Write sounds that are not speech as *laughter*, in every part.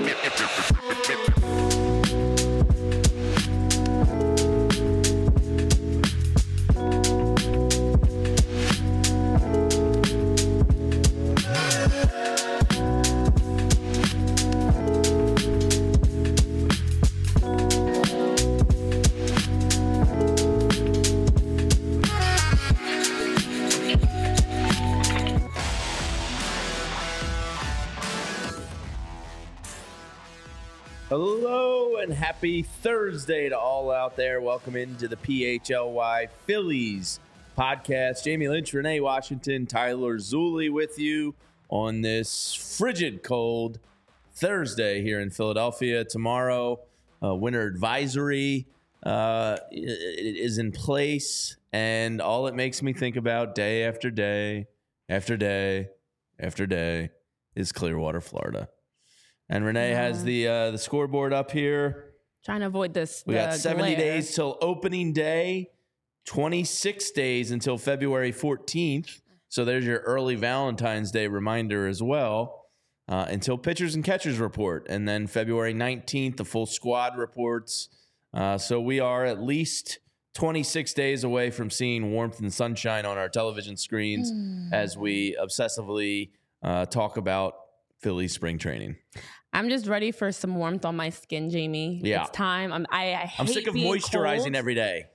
Mip, mip, mip, mip. Hello and happy Thursday to all out there. Welcome into the PHLY Phillies podcast. Jamie Lynch, Renee Washington, Tyler Zulli with you on this frigid cold Thursday here in Philadelphia. Tomorrow, uh, winter advisory uh, is in place, and all it makes me think about day after day after day after day is Clearwater, Florida. And Renee yeah. has the uh, the scoreboard up here. Trying to avoid this. We got 70 glare. days till opening day, 26 days until February 14th. So there's your early Valentine's Day reminder as well. Uh, until pitchers and catchers report. And then February 19th, the full squad reports. Uh, so we are at least 26 days away from seeing warmth and sunshine on our television screens mm. as we obsessively uh, talk about Philly spring training. I'm just ready for some warmth on my skin, Jamie. Yeah. It's time. I'm I, I I'm sick of moisturizing cold. every day.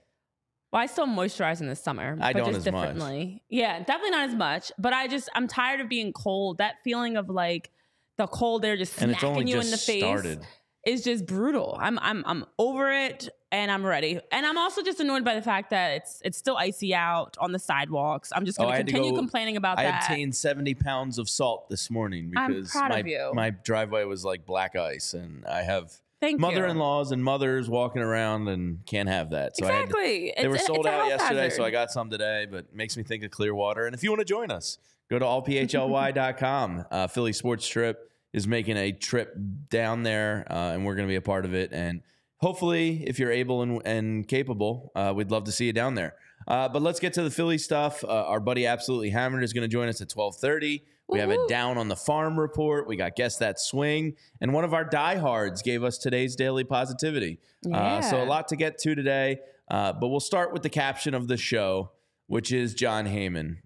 Well, I still moisturize in the summer. I but don't just as differently. much. Yeah, definitely not as much. But I just I'm tired of being cold. That feeling of like the cold air just smacking you in the face started. Is just brutal. I'm I'm I'm over it and I'm ready. And I'm also just annoyed by the fact that it's it's still icy out on the sidewalks. I'm just going oh, to continue complaining about I that. I obtained 70 pounds of salt this morning because my, my driveway was like black ice and I have Thank mother-in-laws and mothers walking around and can't have that. So exactly. To, they were sold out yesterday, hazard. so I got some today, but makes me think of Clearwater. And if you want to join us, go to *laughs* allphly.com. Uh, Philly Sports Trip is making a trip down there, uh, and we're going to be a part of it. And – hopefully, if you're able and, and capable, uh, we'd love to see you down there. Uh, but let's get to the Philly stuff. Uh, our buddy Absolutely Hammered is going to join us at 1230. We have a down on the farm report. We got guess that swing, and one of our diehards gave us today's daily positivity. Yeah. Uh, so a lot to get to today, uh, but we'll start with the caption of the show, which is Jon Heyman.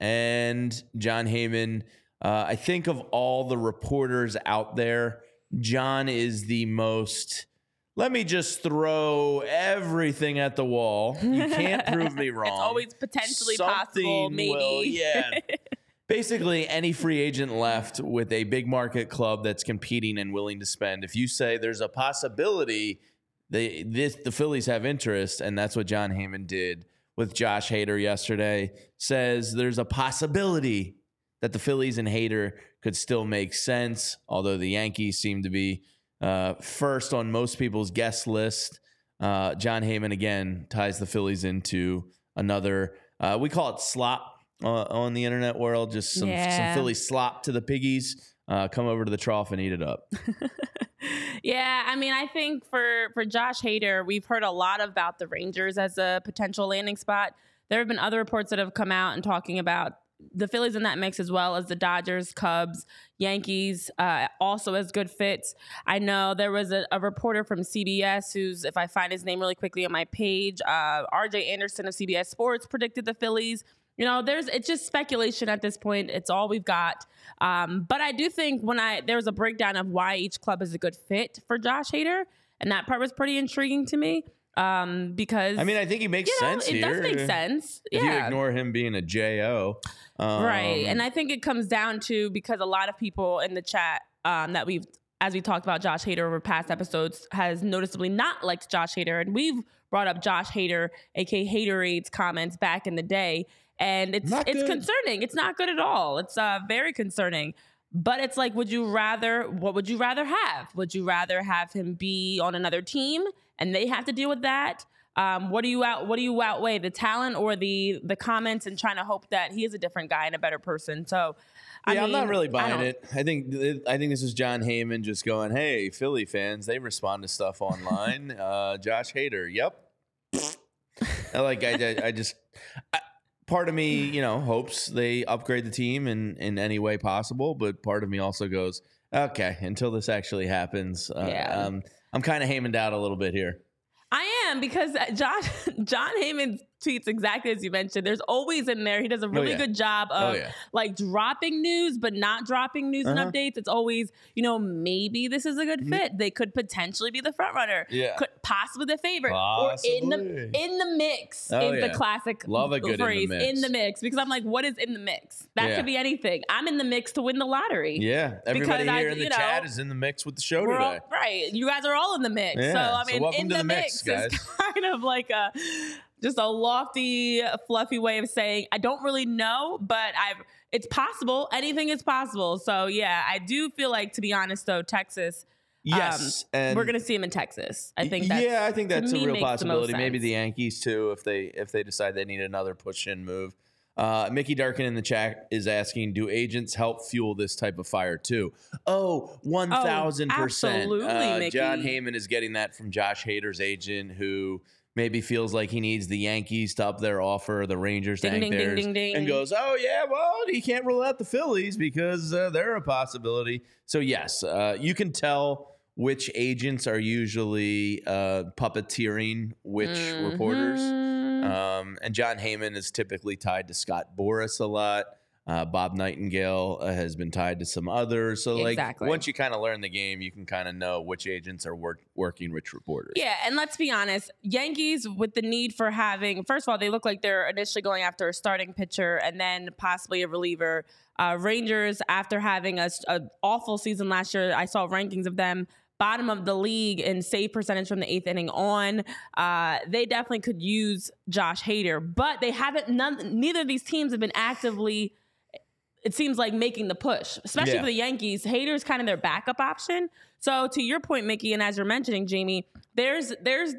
And Jon Heyman, uh, I think of all the reporters out there, John is the most let me just throw everything at the wall. You can't *laughs* prove me wrong. It's always potentially Something possible, maybe. Will, yeah. *laughs* Basically, any free agent left with a big market club that's competing and willing to spend. If you say there's a possibility they this the Phillies have interest, and that's what Jon Heyman did with Josh Hader yesterday, says there's a possibility that the Phillies and Hader could still make sense, although the Yankees seem to be uh, first on most people's guest list. Uh, Jon Heyman again ties the Phillies into another. Uh, we call it slop uh, on the internet world. Just some, yeah. some Philly slop to the piggies. Uh, come over to the trough and eat it up. *laughs* yeah, I mean, I think for for Josh Hader, we've heard a lot about the Rangers as a potential landing spot. There have been other reports that have come out and talking about the Phillies in that mix as well as the Dodgers, Cubs, Yankees, uh, also as good fits. I know there was a, a, reporter from CBS who's, if I find his name really quickly on my page, uh, RJ Anderson of CBS Sports predicted the Phillies you know, there's it's just speculation at this point. It's all we've got. Um, but I do think when I there was a breakdown of why each club is a good fit for Josh Hader, and that part was pretty intriguing to me. Um, because I mean, I think he makes you know, sense it here. does make sense. If you yeah. ignore him being a Jo, um, right. And I think it comes down to because a lot of people in the chat um, that we've as we talked about Josh Hader over past episodes, has noticeably not liked Josh Hader. And we've brought up Josh Hader, aka Haterades comments back in the day. And it's Not it's good. concerning. It's not good at all. It's uh, very concerning. But it's like, would you rather, what would you rather have? Would you rather have him be on another team and they have to deal with that? Um, what do you out? What do you outweigh the talent or the the comments and trying to hope that he is a different guy and a better person? So, I yeah, I'm not really buying don't- it. I think I think this is Jon Heyman just going, "Hey, Philly fans, they respond to stuff online." *laughs* uh, Josh Hader, yep. I like I, I, I just I, part of me, you know, hopes they upgrade the team in in any way possible, but part of me also goes, "Okay, until this actually happens." Uh, Yeah. um, I'm kind of Heymaned out a little bit here. I am because uh, *laughs* John Jon Heyman tweets exactly as you mentioned. There's always in there. He does a really Oh, yeah. good job Oh, of yeah. like dropping news, but not dropping news and Uh-huh. updates. It's always, you know, maybe this is a good fit. They could potentially be the front runner. Yeah. Could possibly the favorite. Or in the in the mix Oh, is yeah. the classic Love a good in the phrase mix. in the mix. Because I'm like, what is in the mix? That could be anything. I'm in the mix to win the lottery. Yeah, everybody Because I- here in the know, chat is in the mix with the show today. all, right. You guys are all in the mix. So I mean, welcome in the, the mix, mix, is *laughs* kind of like a just a lofty, fluffy way of saying I don't really know, but I've it's possible. Anything is possible. So yeah, I do feel like to be honest though, Texas. Yes, um, and we're gonna see him in Texas. I think. That's, yeah, I think that's a real makes the possibility. Maybe the Yankees too, if they if they decide they need another push in move. Uh, Mickey Darkin in the chat is asking, do agents help fuel this type of fire too? Oh, 1000%. absolutely, uh, Mickey. Jon Heyman is getting that from Josh Hader's agent who maybe feels like he needs the Yankees to up their offer, the Rangers to Ding, tank ding, theirs, ding, ding. and goes, oh, yeah, well, he can't rule out the Phillies because uh, they're a possibility. So, yes, uh, you can tell which agents are usually uh, puppeteering which reporters. Mhm. Um, and Jon Heyman is typically tied to Scott Boras a lot. Uh, Bob Nightingale uh, has been tied to some others. So, like, Exactly. once you kind of learn the game, you can kind of know which agents are work- working which reporters. Yeah, and let's be honest, Yankees with the need for having first of all, they look like they're initially going after a starting pitcher and then possibly a reliever. Uh, Rangers, after having a, a awful season last year, I saw rankings of them bottom of the league in save percentage from the eighth inning on. Uh, they definitely could use Josh Hader, but they haven't. None, neither of these teams have been actively. It seems like making the push, especially Yeah. for the Yankees. Hader's kind of their backup option. So to your point, Mickey, and as you're mentioning, Jamie, there's there's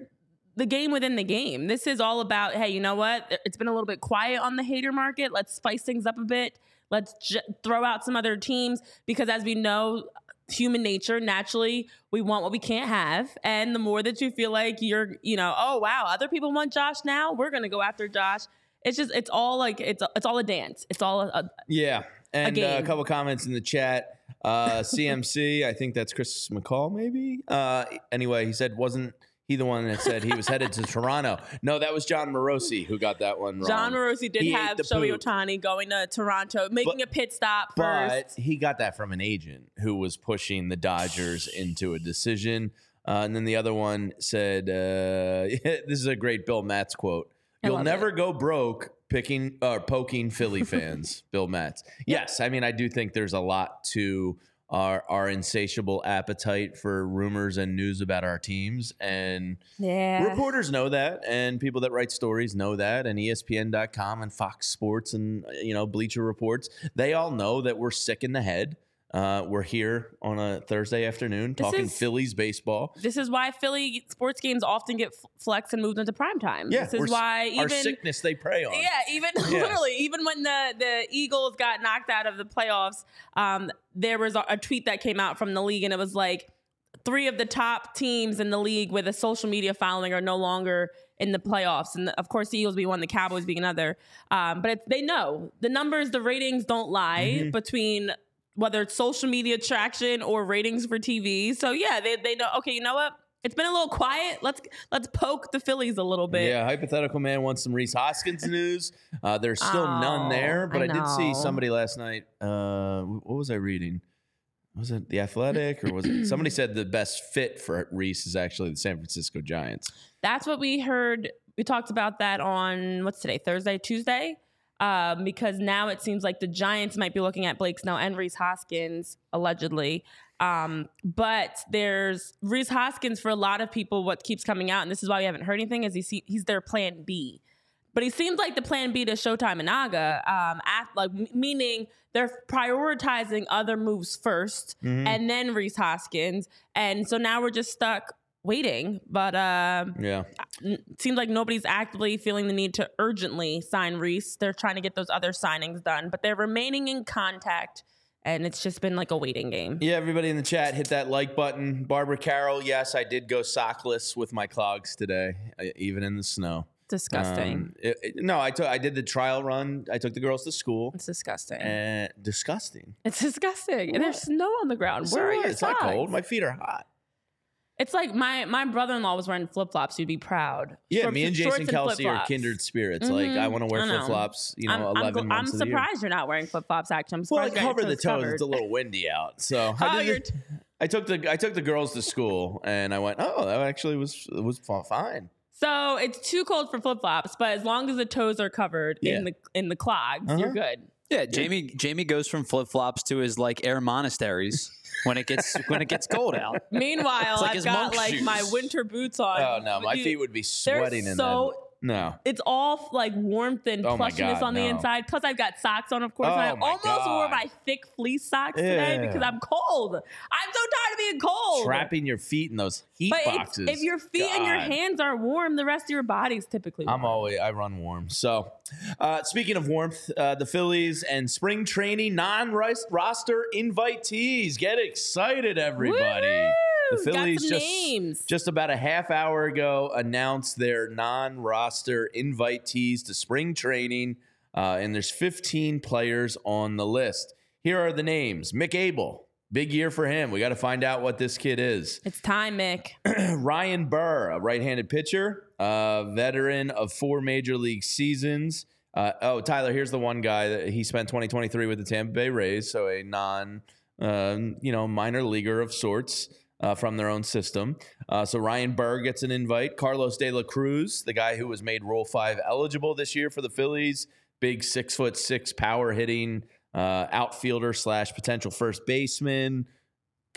the game within the game. This is all about, hey, you know what? It's been a little bit quiet on the Hader market. Let's spice things up a bit. Let's j- throw out some other teams because, as we know, human nature naturally we want what we can't have and the more that you feel like you're you know oh wow other people want josh now we're gonna go after josh it's just it's all like it's it's all a dance it's all a, a Yeah. And uh, a couple comments in the chat. Uh, *laughs* CMC, I think that's Chris McCall, maybe. Uh, anyway, he said, wasn't he the one that said he was headed to Toronto? No, that was Jon Morosi who got that one wrong. Jon Morosi did He ate have the Shohei poop. Otani going to Toronto, making a pit stop But first. he got that from an agent who was pushing the Dodgers into a decision. Uh, and then the other one said, uh, *laughs* "This is a great Bill Matz quote. I You'll love never go broke picking or poking Philly *laughs* fans." Bill Matz. Yes, I mean I do think there's a lot to our our insatiable appetite for rumors and news about our teams and Yeah. reporters know that and people that write stories know that and espn.com and fox sports and uh, you know bleacher reports they all know that we're sick in the head uh, we're here on a thursday afternoon This talking is- phillies baseball This is why Philly sports games often get flexed and moved into prime time. yeah this is why our even sickness they prey on Yeah, even Yeah. *laughs* literally, even when the the Eagles got knocked out of the playoffs, um, there was a, a tweet that came out from the league, and it was like three of the top teams in the league with a social media following are no longer in the playoffs, and of course the Eagles being one, the Cowboys being another. Um, but it's, they know the numbers, the ratings don't lie Mm-hmm. between whether it's social media traction or ratings for TV. So yeah, they they know. Okay, you know what? it's been a little quiet. Let's let's poke the Phillies a little bit. Yeah, hypothetical man wants some Rhys Hoskins *laughs* news. Uh, there's still none Oh, there, but I I, did see somebody last night. Uh, what was I reading? Was it the Athletic or was it somebody said the best fit for Rhys is actually the San Francisco Giants? That's what we heard. We talked about that on what's today, Thursday, Tuesday, um, because now it seems like the Giants might be looking at Blake Snell and Rhys Hoskins allegedly. Um, but there's Rhys Hoskins for a lot of people. What keeps coming out, and this is why we haven't heard anything, is he he's their plan B. But he seems like the plan B to Shota Imanaga, um, at, like m- meaning they're prioritizing other moves 1st Mm-hmm. and then Rhys Hoskins, and so now we're just stuck waiting. But um, Yeah, n- seems like nobody's actively feeling the need to urgently sign Rhys. They're trying to get those other signings done, but they're remaining in contact, and it's just been like a waiting game. yeah. Everybody in the chat, hit that like button. Barbara Carroll, yes, I did go sockless with my clogs today, uh, even in the snow. Disgusting. Um, it- it- no, I took I did the trial run. I took the girls to school. it's disgusting. And disgusting. it's disgusting. And there's snow on the ground. So Where are what? your it's not cold. My feet are hot. It's like my my brother in law was wearing flip flops. You'd be proud. Yeah, Short- me and shorts Jason Kelce are flip-flops. kindred spirits. Like I want to wear flip flops. You know, I'm, I'm, eleven months I'm of the year. surprised you're not wearing flip flops. Actually, I'm Well, I surprised. cover the toes. covered. It's a little windy out, so *laughs* Oh, I, you're did t- took the I took the girls to school, and I went, oh, that actually was was fine. So it's too cold for flip flops, but as long as the toes are covered Yeah. in the in the clogs, you're Uh-huh. good. Yeah, Jamie Jamie goes from flip flops to his like air monasteries when it gets when it gets cold out. Meanwhile, like I've got monk like my winter boots on. Oh no, my Dude, feet would be they're sweating in so that. No, it's all like warmth and Oh plushiness God, on the inside. Plus, I've got socks on, of course. I Oh my almost wore my thick fleece socks today because I'm cold. I'm so tired of being cold. trapping your feet in those heat but boxes. if your feet and your hands are warm, the rest of your body's typically warm. I'm always I run warm. So, uh, speaking of warmth, uh, the Phillies and spring training non-roster invitees. Get excited, everybody! Woo! The Got Phillies just names. just about a half hour ago announced their non-roster invitees to spring training, uh, and there's 15 players on the list. Here are the names: Mick Abel. Big year for him. We got to find out what this kid is. it's time, Mick. *clears throat* Ryan Burr, a right-handed pitcher, uh, veteran of four major league seasons. Uh, oh, Tyler, here's the one guy that he spent 2023 with the Tampa Bay Rays, so a non, um, you know, minor leaguer of sorts uh, from their own system. Uh, so Ryan Burr gets an invite. Carlos De La Cruz, the guy who was made Rule Five eligible this year for the Phillies, big six foot six power hitting uh, outfielder slash potential first baseman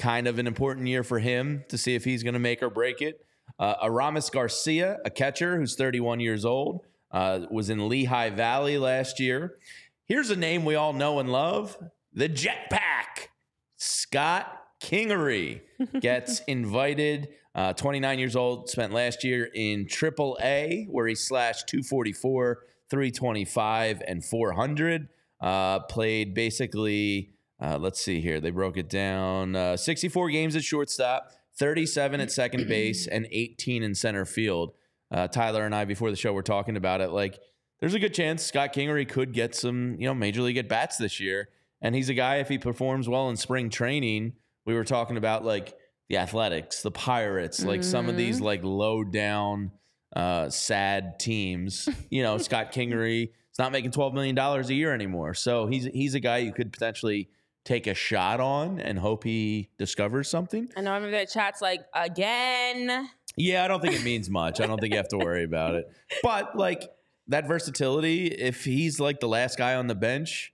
kind of an important year for him to see if he's going to make or break it. Uh, Aramis Garcia, a catcher who's 31 years old, uh, was in Lehigh Valley last year. Here's a name we all know and love the Jetpack. Scott Kingery gets *laughs* invited. Uh, 29 years old, spent last year in Triple A, where he slashed 244, 325, and 400. Uh, played basically, uh, let's see here. They broke it down uh, 64 games at shortstop, 37 at second base, and 18 in center field. Uh, Tyler and I, before the show, were talking about it. Like, there's a good chance Scott Kingery could get some, you know, major league at bats this year. And he's a guy, if he performs well in spring training, we were talking about like the Athletics, the Pirates, like some of these like low down, uh, sad teams. *laughs* You know, Scott Kingery is not making $12 million a year anymore. So he's, he's a guy you could potentially take a shot on and hope he discovers something. I know everybody that chat's like again. Yeah, I don't think it means much. I don't think you have to worry about it. *laughs* But like that versatility, if he's like the last guy on the bench,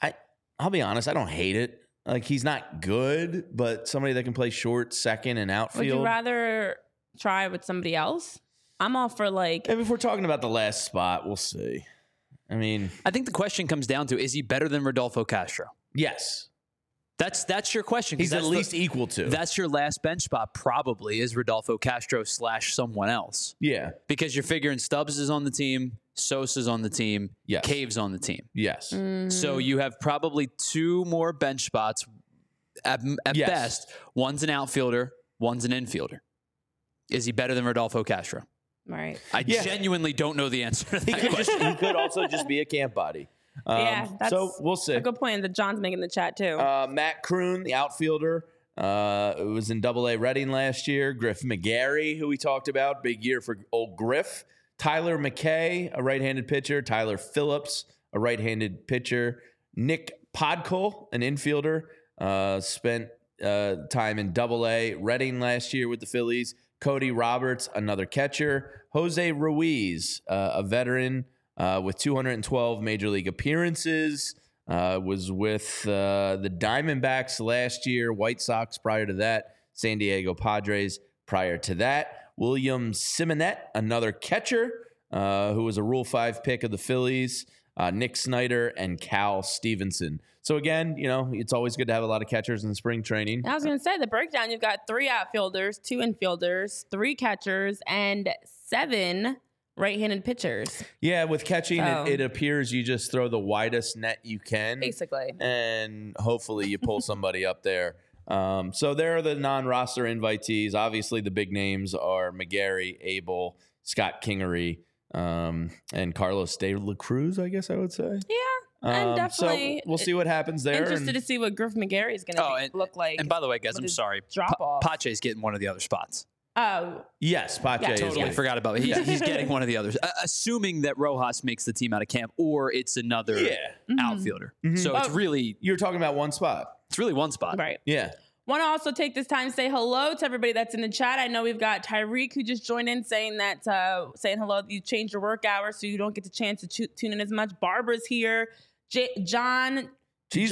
I I'll be honest, I don't hate it. Like he's not good, but somebody that can play short, second, and outfield. Would outfield. you rather try with somebody else? I'm all for like and if we're talking about the last spot, we'll see. I mean, I think the question comes down to is he better than Rodolfo Castro? yes, That's that's your question. he's at that's the- least equal to. that's your last bench spot. Probably is Rodolfo Castro slash someone else yeah. because you're figuring Stubbs is on the team, Sosa's on the team, Yes. Cave's on the team. Yes. So you have probably two more bench spots at, at Yes. best. One's an outfielder, one's an infielder. Is he better than Rodolfo Castro? right. I Yeah. genuinely don't know the answer to He that could question. just he could also just be a camp body. *laughs* Um, yeah, that's so we'll see. a good point that John's making in the chat too. Uh, Matt Kroon, the outfielder, Uh, it was in Double A Reading last year. Griff McGarry, who we talked about, big year for old Griff. Tyler McKay, a right-handed pitcher. Tyler Phillips, a right-handed pitcher. Nick Podkul, an infielder, uh, spent uh, time in Double A Reading last year with the Phillies. Cody Roberts, another catcher. Jose Ruiz, uh, a veteran uh, with 212 major league appearances. Uh, was with uh, the Diamondbacks last year, White Sox prior to that, San Diego Padres prior to that. William Simoneit, another catcher uh, who was a Rule 5 pick of the Phillies. Uh, Nick Snyder and Cal Stevenson. So again, you know, it's always good to have a lot of catchers in spring training. I was going to say the breakdown. You've got three outfielders, two infielders, three catchers, and seven right-handed pitchers. Yeah, with catching, So- it, it appears you just throw the widest net you can, Basically. and hopefully you pull somebody up there. Um, so there are the non-roster invitees. Obviously, the big names are McGarry, Abel, Scott Kingery, um, and Carlos De La Cruz. I guess I would say. Yeah, I'm Um, definitely so we'll see what happens there. interested and- to see what Griff McGarry is going to Oh, and, look like. and by the way, guys, I'm sorry. drop Pa- off. Pache's getting one of the other spots. Oh, yes, Pache Yeah, Totally good. forgot about it. He's, he's getting one of the others, uh, assuming that Rojas makes the team out of camp, or it's another Yeah, Mm-hmm. outfielder. Mhm. So it's Oh. really you're talking about one spot. it's really one spot. right. Yeah. Want to also take this time to say hello to everybody that's in the chat. I know we've got Tyreek who just joined in saying that, uh, saying hello. You changed your work hours so you don't get the chance to tu- tune in as much. Barbara's here. J- John,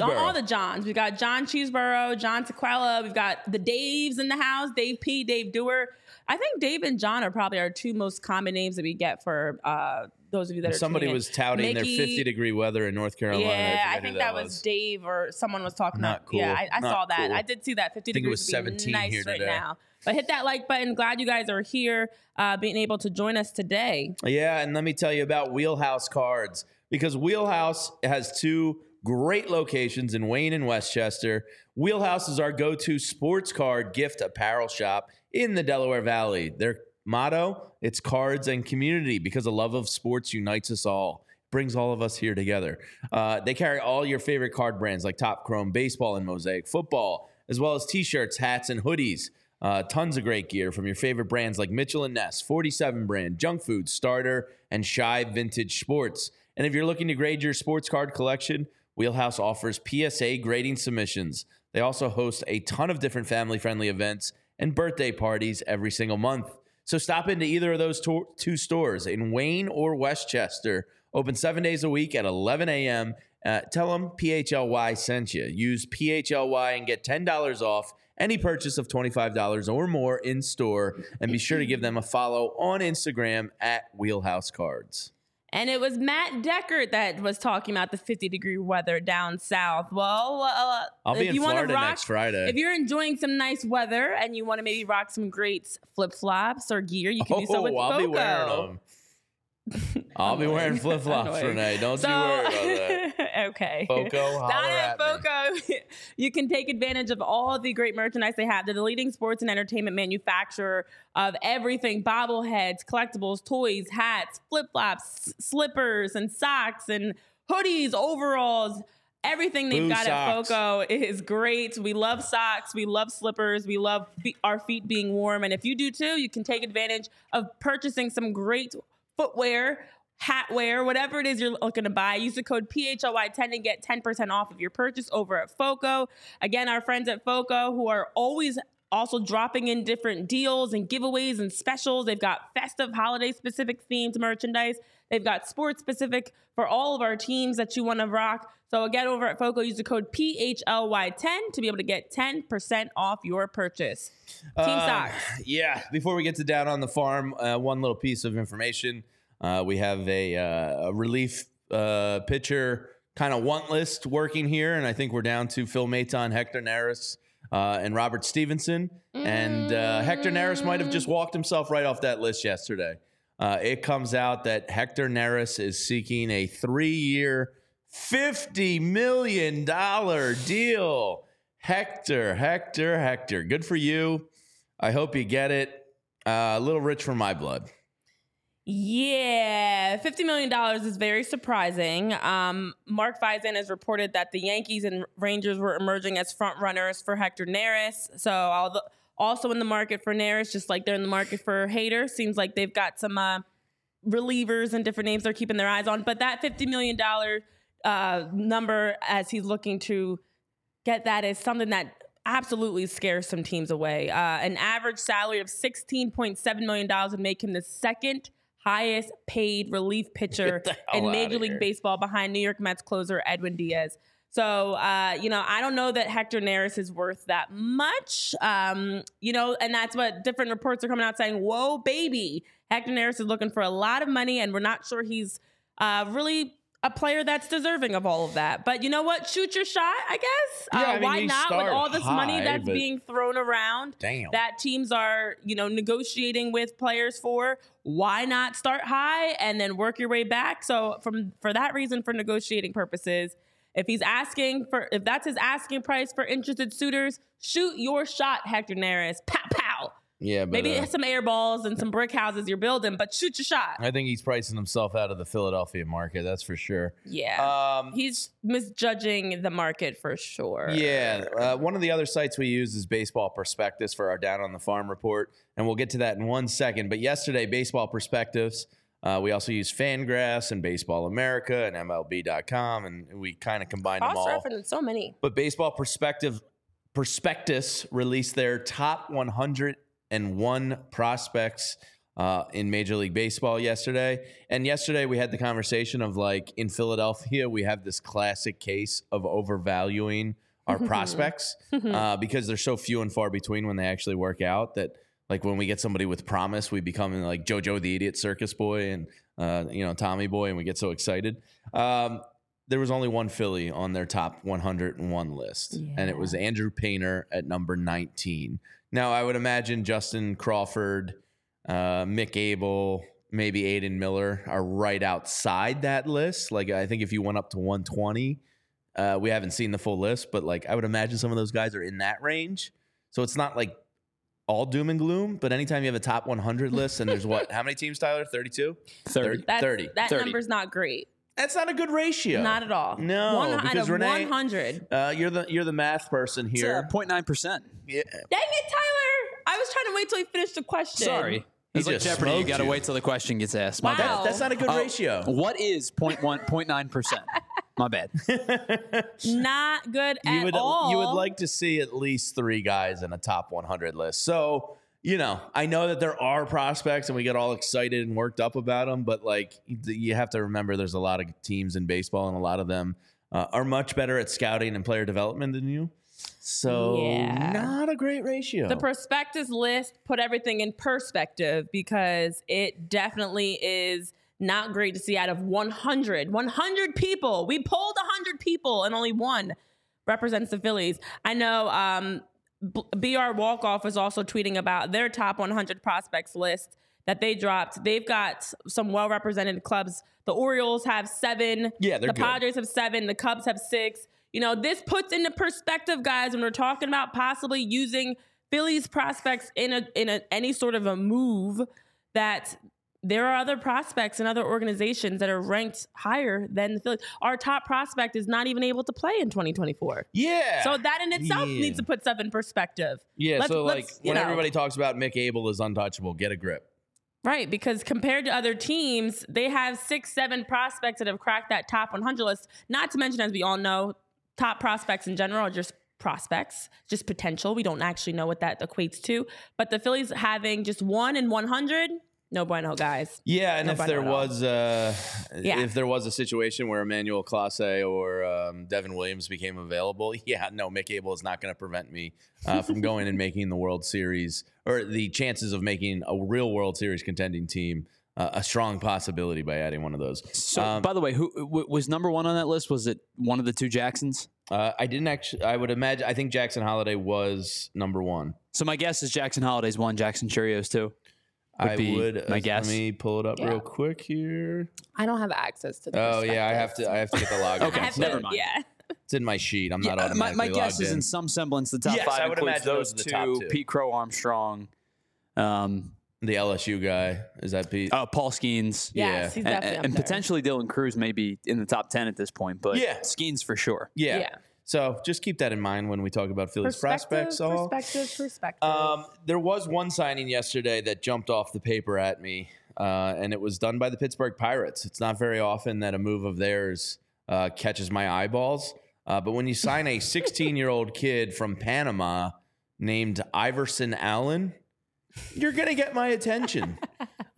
All the Johns. We've got John Cheeseborough, John Tequila. We've got the Daves in the house. Dave P, Dave Doer. I think Dave and John are probably our two most common names that we get for uh, those of you that are Somebody was touting their 50 degree weather in North Carolina. Yeah, I forget think that, was Dave or someone was talking Not about. Yeah, cool. I, I Not saw that. cool. I did see that. 50 think it degrees was would be 17 nice here right today. now. But hit that like button. Glad you guys are here, uh, being able to join us today. Yeah, and let me tell you about Wheelhouse Cards because Wheelhouse has two great locations in Wayne and Westchester. Wheelhouse is our go to sports card gift apparel shop in the Delaware Valley. Their motto it's cards and community because a love of sports unites us all. Brings all of us here together. Uh, they carry all your favorite card brands like Topps Chrome, baseball, and Mosaic football, as well as t shirts, hats, and hoodies. Uh, tons of great gear from your favorite brands like Mitchell and Ness, 47 brand, Junk Food, Starter, and Shy Vintage Sports. And if you're looking to grade your sports card collection, Wheelhouse offers PSA grading submissions. They also host a ton of different family friendly events and birthday parties every single month. So stop into either of those two stores in Wayne or Westchester. Open seven days a week at 11 a.m. Uh, tell them PHLY sent you. Use PHLY and get $10 off any purchase of $25 or more in store. And be sure to give them a follow on Instagram at Wheelhouse Cards. And it was Matt Deckert that was talking about the 50 degree weather down south. Well, uh, I'll be if in Florida rock, next Friday. If you're enjoying some nice weather and you want to maybe rock some great flip flops or gear, you can do so with Oh, I'll be wearing Foco. them. I'll be wearing flip flops. Renee. Don't So, you worry about that. *laughs* okay. Foco, Down at. Foco, *laughs* you can take advantage of all the great merchandise they have. They're the leading sports and entertainment manufacturer of everything bobbleheads, collectibles, toys, hats, flip flops, slippers, and socks, and hoodies, overalls. Everything they've Boo got socks. at Foco is great. We love socks. We love slippers. We love our feet being warm. And if you do too, you can take advantage of purchasing some great footwear, hatwear, whatever it is you're looking to buy. Use the code PHLY10 and get 10% off of your purchase over at FOCO. Again, our friends at FOCO who are always also dropping in different deals and giveaways and specials. They've got festive, holiday specific themed merchandise. They've got sports specific for all of our teams that you want to rock. So again, over at FOCO, use the code PHLY10 to be able to get 10% off your purchase. Team Um, socks. Yeah. Before we get to down on the farm, uh, one little piece of information. Uh, we have a, uh, a relief uh, pitcher kind of want list working here, and I think we're down to Phil Maton, Hector Neris, uh, and Robert Stephenson. And uh, Hector Neris might have just walked himself right off that list yesterday. Uh, it comes out that Hector Neris is seeking a three-year, fifty million dollar deal. Hector, Hector, Hector. Good for you. I hope you get it. Uh, a little rich for my blood. Yeah, $50 million is very surprising. Um, Mark Feinsand has reported that the Yankees and Rangers were emerging as front runners for Hector Neris. So, also in the market for Neris, just like they're in the market for Hader. Seems like they've got some uh, relievers and different names they're keeping their eyes on. But that $50 million uh, number, as he's looking to get that, is something that absolutely scares some teams away. Uh, an average salary of $16.7 million would make him the second highest paid relief pitcher in Major League here. Baseball behind New York Mets closer Edwin Diaz. So, uh, you know, I don't know that Hector Neris is worth that much. Um, you know, and that's what different reports are coming out saying, whoa, baby, Hector Neris is looking for a lot of money, and we're not sure he's uh, really a player that's deserving of all of that. But you know what? Shoot your shot, I guess. Yeah, uh, I mean, why not with all this high, money that's being thrown around damn. that teams are, you know, negotiating with players for? Why not start high and then work your way back? So from for that reason for negotiating purposes, if he's asking for if that's his asking price for interested suitors, shoot your shot, Hector Neris. Pow pow. Yeah, but, maybe uh, some air balls and some brick houses you're building, but shoot your shot. I think he's pricing himself out of the Philadelphia market. That's for sure. Yeah, Um, he's misjudging the market for sure. Yeah, uh, one of the other sites we use is Baseball Prospectus for our Down on the Farm report, and we'll get to that in one second. But yesterday, Baseball Prospectus. Uh, we also use Fangraphs and Baseball America and MLB.com, and we kind of combine them all. reference so many. But Baseball Perspective Prospectus released their top 101 prospects uh, in Major League Baseball yesterday. And yesterday we had the conversation of like in Philadelphia, we have this classic case of overvaluing our *laughs* prospects *laughs* uh, because they're so few and far between when they actually work out that like when we get somebody with promise, we become like JoJo the Idiot Circus Boy and uh, you know Tommy Boy, and we get so excited. Um, there was only one Philly on their top 101 list, and it was Andrew Painter at number 19. Now, I would imagine Justin Crawford, uh, Mick Abel, maybe Aidan Miller are right outside that list. Like, I think if you went up to 120, uh, we haven't seen the full list, but like, I would imagine some of those guys are in that range. So it's not like all doom and gloom, but anytime you have a top 100 list and there's what, *laughs* how many teams, Tyler? 32? 30. That's, 30. That 30. number's not great. That's not a good ratio. Not at all. No, One, out because of Renee- 100. Uh, you're the you're the math person here. uh, 0.9%. yeah. Dang it, Tyler! I was trying to wait till he finished the question. Sorry. He It's like just Jeopardy. You smoked got to you. wait till the question gets asked. My Wow. bad. That's not a good Uh, ratio. What is 0.1, 0.9%? *laughs* My bad. *laughs* Not good You would all. you would like to see at least three guys in a top 100 list. So you know, I know that there are prospects, and we get all excited and worked up about them. But like, you have to remember, there's a lot of teams in baseball, and a lot of them uh, are much better at scouting and player development than you. So Yeah. not a great ratio. The prospectus list put everything in perspective because it definitely is not great to see out of 100. 100 people. We polled 100 people and only one represents the Phillies. I know um, BR Walkoff is also tweeting about their top 100 prospects list that they dropped. They've got some well represented clubs. The Orioles have seven. Yeah, they're The good. Padres have seven. The Cubs have six. You know, this puts into perspective, guys, when we're talking about possibly using Phillies prospects in a in a any sort of a move that there are other prospects and other organizations that are ranked higher than the Phillies. Our top prospect is not even able to play in 2024. yeah. So that in itself Yeah. needs to put stuff in perspective. Yeah, Let's- so like when know. everybody talks about Mick Abel is untouchable, get a grip. Right, because compared to other teams, they have six, seven prospects that have cracked that top 100 list. Not to mention, as we all know, top prospects in general are just prospects, just potential. We don't actually know what that equates to. But the Phillies having just one in 100, no bueno, guys. Yeah, and No if bueno there was uh, Yeah. if there was a situation where Emmanuel Clase or um, Devin Williams became available, *laughs* yeah, no, Mick Abel is not going to prevent me uh, from going and making the World Series or the chances of making a real World Series contending team uh, a strong possibility by adding one of those. So, Um, by the way, who w- was number one on that list? Was it one of the two Jacksons? Uh, I didn't actually. I would imagine. I think Jackson Holliday was number one. So my guess is Jackson Holliday's one, Jackson Chourio too. Would I be would. my uh, guess. Let me pull it up Yeah. real quick here. I don't have access to the Oh yeah, I have to. I have to get the *laughs* login. Okay, I have to- never mind. Yeah. It's in my sheet. I'm Yeah, not uh, my, automatically my guess logged is in. in some semblance the top Yes, five I would includes imagine those, those are the two, top two. Pete Crow, Armstrong, um, The LSU guy is that Pete? Uh, Paul Skenes. Yes, Yeah. he's And, definitely and, up and there. potentially Dylan Crews may be in the top 10 at this point, but Yeah. Skenes for sure. yeah. Yeah. So just keep that in mind when we talk about Phillies prospects. all. perspective, perspective. Um, there was one signing yesterday that jumped off the paper at me, uh, and it was done by the Pittsburgh Pirates. It's not very often that a move of theirs uh, catches my eyeballs, uh, but when you sign a *laughs* 16 year old kid from Panama named Iverson Allen, you're gonna get my attention. *laughs*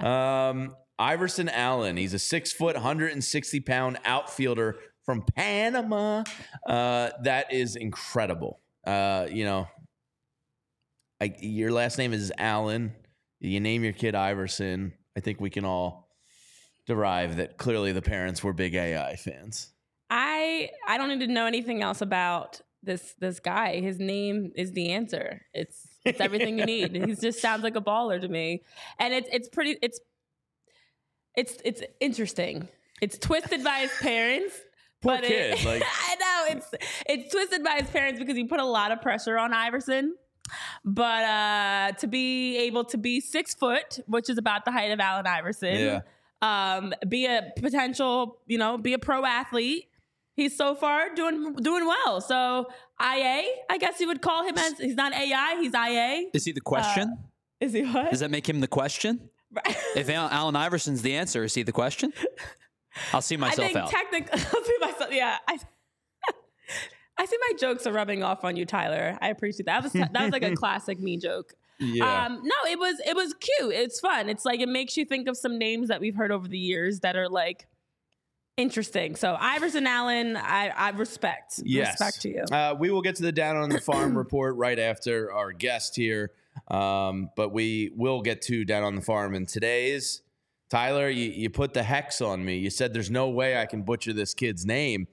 Um, Iverson Allen, he's a six foot, 160 pound outfielder from Panama. Uh, that is incredible. Uh, you know, I, your last name is Allen. You name your kid Iverson. I think we can all derive that clearly the parents were big AI fans. I I don't need to know anything else about this this guy. His name is the answer. It's it's everything you need. He just *laughs* sounds like a baller to me, and it's it's pretty it's it's it's interesting. It's twisted by his parents. Poor but kid, It, *laughs* like- I know it's it's twisted by his parents because he put a lot of pressure on Iverson. But uh, to be able to be six foot, which is about the height of Allen Iverson, Yeah. um, be a potential, you know, be a pro athlete. He's so far doing doing well. So IA, I guess you would call him as he's not AI, he's IA. Is he the question? Is he what? Does that make him the question? *laughs* If Al- Allen Iverson's the answer, is he the question? I'll see I myself think out. technically, *laughs* I'll see myself. Yeah, I, *laughs* I see my jokes are rubbing off on you, Tyler. I appreciate that. That was that was like a *laughs* classic me joke. Yeah. Um, no, it was it was cute. It's fun. It's like it makes you think of some names that we've heard over the years that are like interesting. So Iverson Allen, I, I respect. Yes. Respect to you. Uh, we will get to the Down on the Farm *clears throat* report right after our guest here. Um, but we will get to Down on the Farm. And today's, Tyler, you, you put the hex on me. You said there's no way I can butcher this kid's name.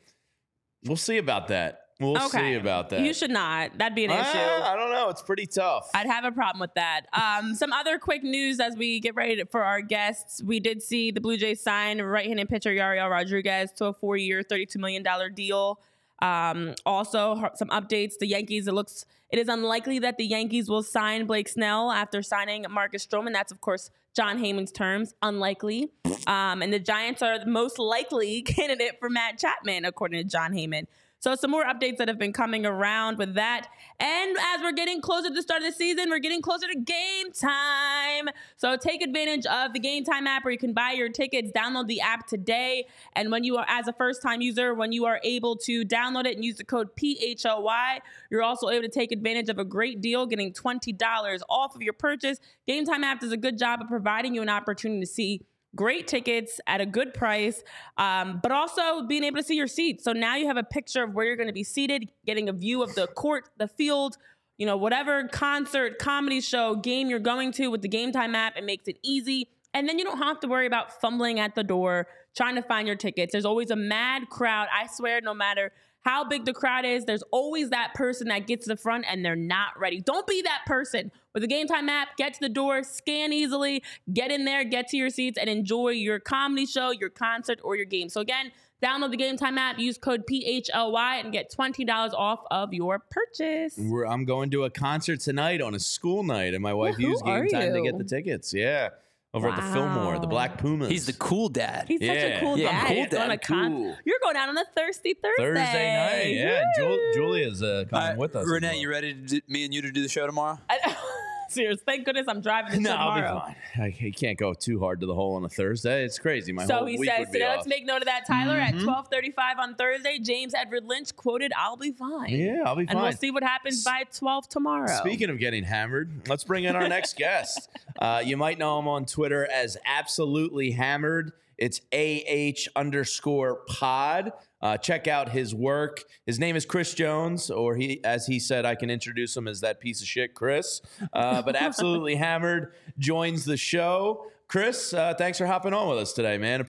We'll see about that. We'll see about that. You should not. That'd be an Ah, issue. I don't know. It's pretty tough. I'd have a problem with that. Um, some other quick news as we get ready to- for our guests. We did see the Blue Jays sign right-handed pitcher Yariel Rodriguez to a four-year, thirty-two million dollar deal. Um, also, some updates. The Yankees. It looks. It is unlikely that the Yankees will sign Blake Snell after signing Marcus Stroman. That's of course Jon Heyman's terms. Unlikely. Um, and the Giants are the most likely *laughs* candidate for Matt Chapman, according to Jon Heyman. So some more updates that have been coming around with that. And as we're getting closer to the start of the season, we're getting closer to game time. So take advantage of the game time app where you can buy your tickets. Download the app today. And when you are as a first time user, when you are able to download it and use the code PHLY, you're also able to take advantage of a great deal, getting $20 off of your purchase. Game time app does a good job of providing you an opportunity to see great tickets at a good price, um, but also being able to see your seats. So now you have a picture of where you're going to be seated, getting a view of the court, the field, you know, whatever concert, comedy show, game you're going to with the Game Time app. It makes it easy. And then you don't have to worry about fumbling at the door trying to find your tickets. There's always a mad crowd. I swear, no matter how big the crowd is, there's always that person that gets to the front and they're not ready. Don't be that person. With the Game Time app, get to the door, scan easily, get in there, get to your seats, and enjoy your comedy show, your concert, or your game. So again, download the Game Time app, use code PHLY, and get $20 off of your purchase. We're, I'm going to a concert tonight on a school night, and my wife Well, used game are time to get the tickets. Yeah. Over at the Fillmore, the Black Pumas. He's the cool dad. He's such a cool Yeah, dad. cool You're dad, going to con- cool. You're going out on a thirsty Thursday. Thursday night. Yeah. Jul- Woo! Julia's uh, coming Uh, with us. as Renee, you ready to do, me and you to do the show tomorrow? I- *laughs* Serious. Thank goodness I'm driving No, I'll be tomorrow. fine. I, I can't go too hard to the hole on a Thursday. It's crazy. My So whole he week says would be today. Let's make note of that, Tyler. At Mhm. 12:35 on Thursday, James Edward Lynch quoted, "I'll be fine." Yeah, I'll be fine. And we'll see what happens by 12 tomorrow. Speaking of getting hammered, let's bring in our next guest. *laughs* Uh, you might know him on Twitter as Absolutely Hammered. It's AH underscore pod. Uh, check out his work. His name is Chris Jones, or he, as he said, I can introduce him as that piece of shit, Chris. Uh, but *laughs* Absolutely Hammered joins the show. Chris, uh, thanks for hopping on with us today, man.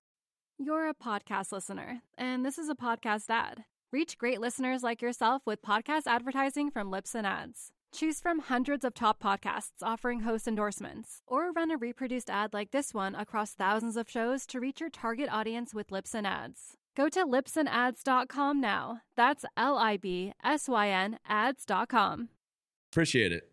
You're a podcast listener, and this is a podcast ad. Reach great listeners like yourself with podcast advertising from Libsyn Ads. Choose from hundreds of top podcasts offering host endorsements, or run a reproduced ad like this one across thousands of shows to reach your target audience with Libsyn Ads. Go to libsynads.com now. That's L I B S Y N ads.com. Appreciate it.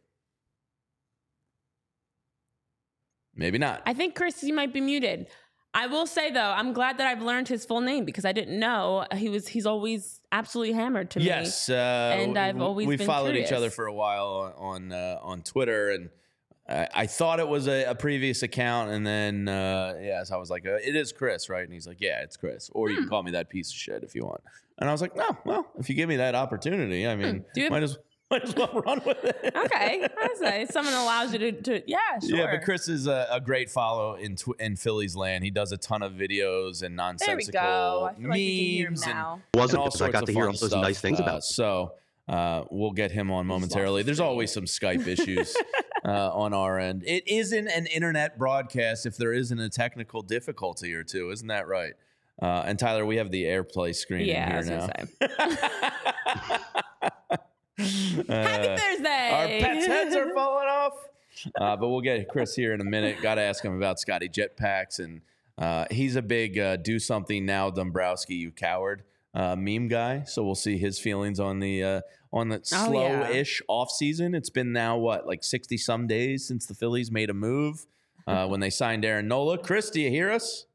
Maybe not. I think Chris, you might be muted. I will say though, I'm glad that I've learned his full name because I didn't know he was. He's always absolutely hammered to me. yes, uh, and I've always we been followed each other for a while on on, uh, on Twitter, and I, I thought it was a, a previous account, and then uh, yes, I was like, uh, "It is Chris, right?" And he's like, "Yeah, it's Chris," or you Hmm. can call me that piece of shit if you want. And I was like, "No, well, if you give me that opportunity, I mean, Hmm. You might as *laughs* might as well run with it." Okay, *laughs* I say someone allows you to, to yeah, sure. Yeah, but Chris is a, a great follow in tw- in Philly's land. He does a ton of videos and There we nonsensical go. I feel like we can hear him memes and, now. wasn't and all I sorts got of to hear all those stuff. nice things Uh, about. it. So uh, we'll get him on momentarily. There's always some Skype issues *laughs* uh, on our end. It isn't an internet broadcast if there isn't a technical difficulty or two. Isn't that right? Uh, and Tyler, we have the AirPlay screen Yeah, in here now. *laughs* Happy Uh, Thursday. our pets' heads are *laughs* falling off. Uh, but we'll get Chris here in a minute. Got to ask him about Scotty Jetpacks, and uh, he's a big uh, "do something now, Dombrowski, you coward" uh, meme guy. So we'll see his feelings on the uh, on the Oh, slow-ish off season. It's been now what like sixty some days since the Phillies made a move uh, *laughs* when they signed Aaron Nola. Chris, do you hear us?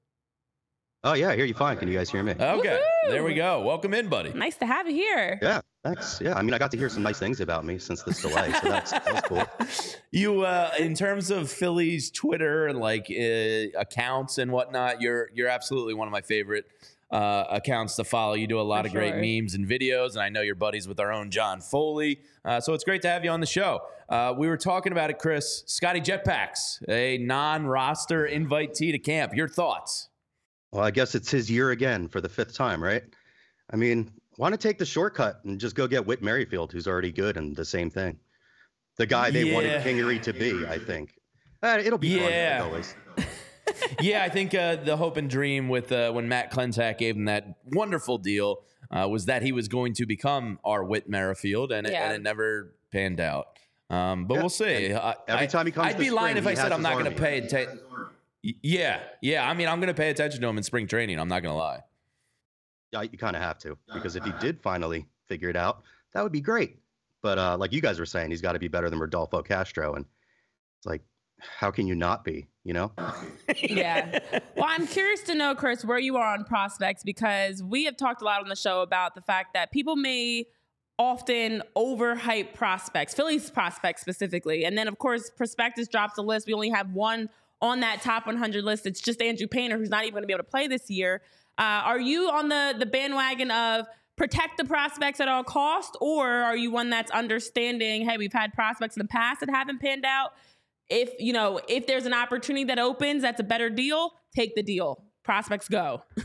Oh yeah, I hear you fine. Can you guys hear me? Okay, Woohoo! there we go. Welcome in, buddy. nice to have you here. Yeah, thanks. Yeah, I mean, I got to hear some nice things about me since this delay, so that's that was cool. *laughs* You, uh, in terms of Philly's Twitter and like uh, accounts and whatnot, you're you're absolutely one of my favorite uh, accounts to follow. You do a lot For of great memes and videos, and I know you're buddies with our own John Foley. Uh, so it's great to have you on the show. Uh, we were talking about it, Chris. Scotty Jetpacks, a non-roster invitee to camp. Your thoughts? Well, I guess it's his year again for the fifth time, right? I mean, want to take the shortcut and just go get Whit Merrifield, who's already good and the same thing. The guy they Yeah. wanted Kingery to be, I think. Uh, it'll be fun, Yeah. like always. *laughs* *laughs* yeah, I think uh, the hope and dream with uh, when Matt Klentak gave him that wonderful deal uh, was that he was going to become our Whit Merrifield, and, it, Yeah. and it never panned out. Um, but Yeah, we'll see. and I, every I- time he comes I'd to be lying if I said I'm not going to pay attention. Yeah, yeah. I mean, I'm going to pay attention to him in spring training. I'm not going to lie. Yeah, you kind of have to because if he did finally figure it out, that would be great. But uh, like you guys were saying, he's got to be better than Rodolfo Castro, and it's like, how can you not be? You know? yeah. Well, I'm curious to know, Chris, where you are on prospects because we have talked a lot on the show about the fact that people may often overhype prospects, Phillies prospects specifically. And then, of course, Prospectus drops a list. We only have one on that top 100 list. It's just Andrew Painter, who's not even going to be able to play this year. Uh, are you on the, the bandwagon of protect the prospects at all cost, or are you one that's understanding, hey, we've had prospects in the past that haven't panned out? If you know if there's an opportunity that opens that's a better deal take the deal prospects go *laughs*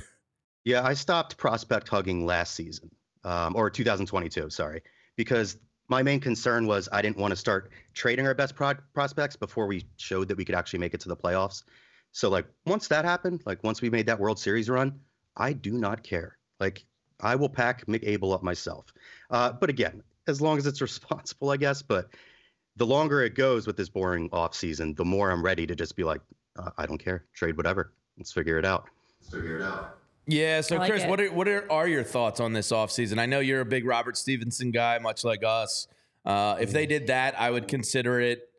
Yeah, I stopped prospect hugging last season, um, or 2022, sorry, because my main concern was I didn't want to start trading our best pro- prospects before we showed that we could actually make it to the playoffs. So, like, once that happened, like, once we made that World Series run, I do not care. Like, I will pack Mick Abel up myself. Uh, but again, as long as it's *laughs* responsible, I guess. But the longer it goes with this boring off season, the more I'm ready to just be like, uh, I don't care, trade whatever, let's figure it out. Let's figure it out. Yeah. So, like Chris, it. what are what are, are your thoughts on this offseason? I know you're a big Robert Stephenson guy, much like us. Uh, if they did that, I would consider it,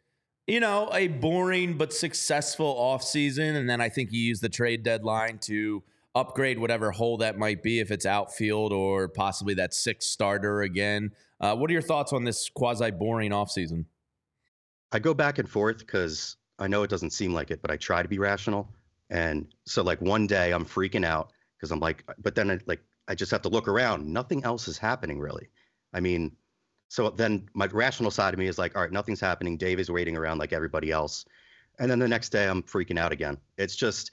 you know, a boring but successful offseason. And then I think you use the trade deadline to upgrade whatever hole that might be, if it's outfield or possibly that sixth starter again. Uh, what are your thoughts on this quasi boring offseason? I go back and forth because I know it doesn't seem like it, but I try to be rational. And so, like one day, I'm freaking out because I'm like, but then I, like I just have to look around. Nothing else is happening really. I mean, so then my rational side of me is like, all right, nothing's happening. Dave is waiting around like everybody else. And then the next day, I'm freaking out again. It's just,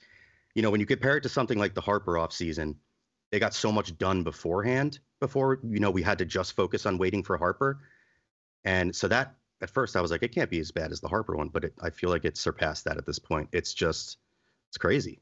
you know, when you compare it to something like the Harper off season, they got so much done beforehand. Before you know, we had to just focus on waiting for Harper. And so that at first I was like, it can't be as bad as the Harper one, but it, I feel like it's surpassed that at this point. It's just, it's crazy.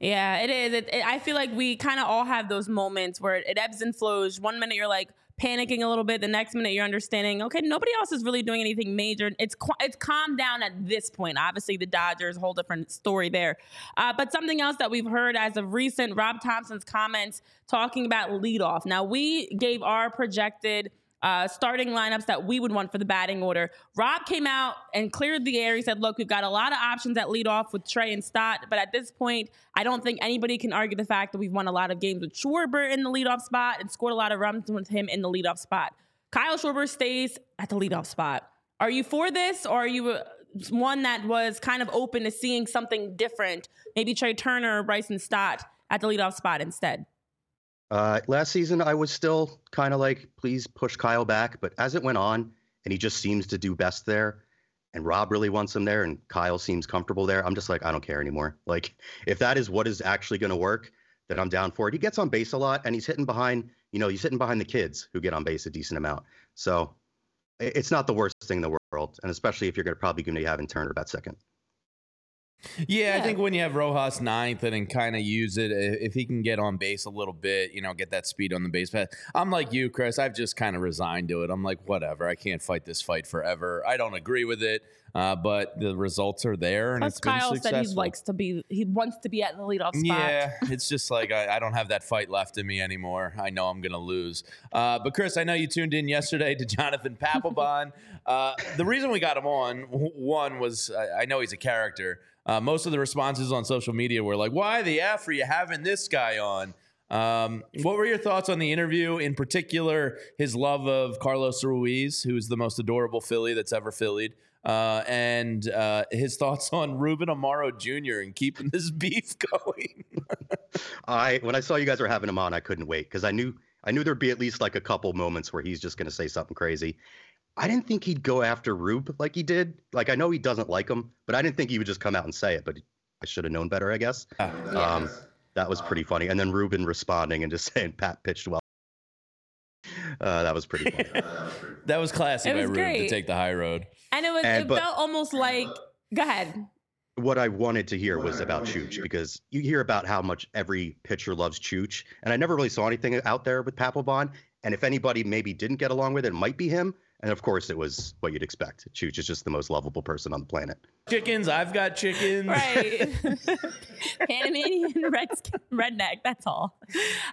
yeah it is. It, it- i feel like we kind of all have those moments where it ebbs and flows. One minute you're like panicking a little bit the next minute you're understanding okay nobody else is really doing anything major. It's it's calmed down at this point. Obviously the dodgers whole different story there. Uh, but something else that we've heard as of recent Rob Thomson's comments talking about leadoff. Now we gave our projected uh, starting lineups that we would want for the batting order. Rob came out and cleared the air. He said, "Look, we've got a lot of options at leadoff with Trey and Stott, but at this point, I don't think anybody can argue the fact that we've won a lot of games with Schwarber in the leadoff spot and scored a lot of runs with him in the leadoff spot. Kyle Schwarber stays at the leadoff spot. Are you for this, or are you?" one that was kind of open to seeing something different, maybe Trey Turner or Bryson Stott at the leadoff spot instead? Uh, last season, I was still kind of like, please push Kyle back. But as it went on, and he just seems to do best there, and Rob really wants him there, and Kyle seems comfortable there, I'm just like, I don't care anymore. *laughs* Like, if that is what is actually going to work, then I'm down for it. He gets on base a lot, and he's hitting behind, you know, he's hitting behind the kids who get on base a decent amount. So it's not the worst thing in the world, and especially if you're going to probably going to be having Turner about second. Yeah, yeah, I think when you have Rojas ninth and then kind of use it, if he can get on base a little bit, you know, get that speed on the base path. I'm like you, Chris. I've just kind of resigned to it. I'm like, whatever. I can't fight this fight forever. I don't agree with it, uh, but the results are there, and Plus, it's Kyle been said he likes to be, he wants to be at the leadoff spot. Yeah, *laughs* it's just like I, I, don't have that fight left in me anymore. I know I'm gonna lose. Uh, but Chris, I know you tuned in yesterday to *laughs* Jonathan Papelbon. uh, the reason we got him on one was I, I know he's a character. Uh, most of the responses on social media were like, "Why the f are you having this guy on?" Um, what were your thoughts on the interview? In particular, his love of Carlos Ruiz, who is the most adorable Philly that's ever Phillied, uh, and uh, his thoughts on Ruben Amaro Jr. and keeping this *laughs* beef going. I when I saw you guys were having him on, I couldn't wait because I knew I knew there'd be at least like a couple moments where he's just going to say something crazy. I didn't think he'd go after Rube like he did. Like I know he doesn't like him, but I didn't think he would just come out and say it. But I should have known better, I guess. Uh, um, that was pretty funny. And then Ruben responding and just *laughs* saying Pat pitched well. Uh, that was pretty *laughs* funny. that was classy by Rube to take the high road. And it was and, it but, felt almost like go ahead. What I wanted to hear was about Chooch because you hear about how much every pitcher loves Chooch, and I never really saw anything out there with Papelbon. And if anybody maybe didn't get along with it, it might be him. And of course, it was what you'd expect. Chooch is just the most lovable person on the planet. Chickens, I've got chickens. Right. *laughs* Panamanian *laughs* redskin, redneck, that's all.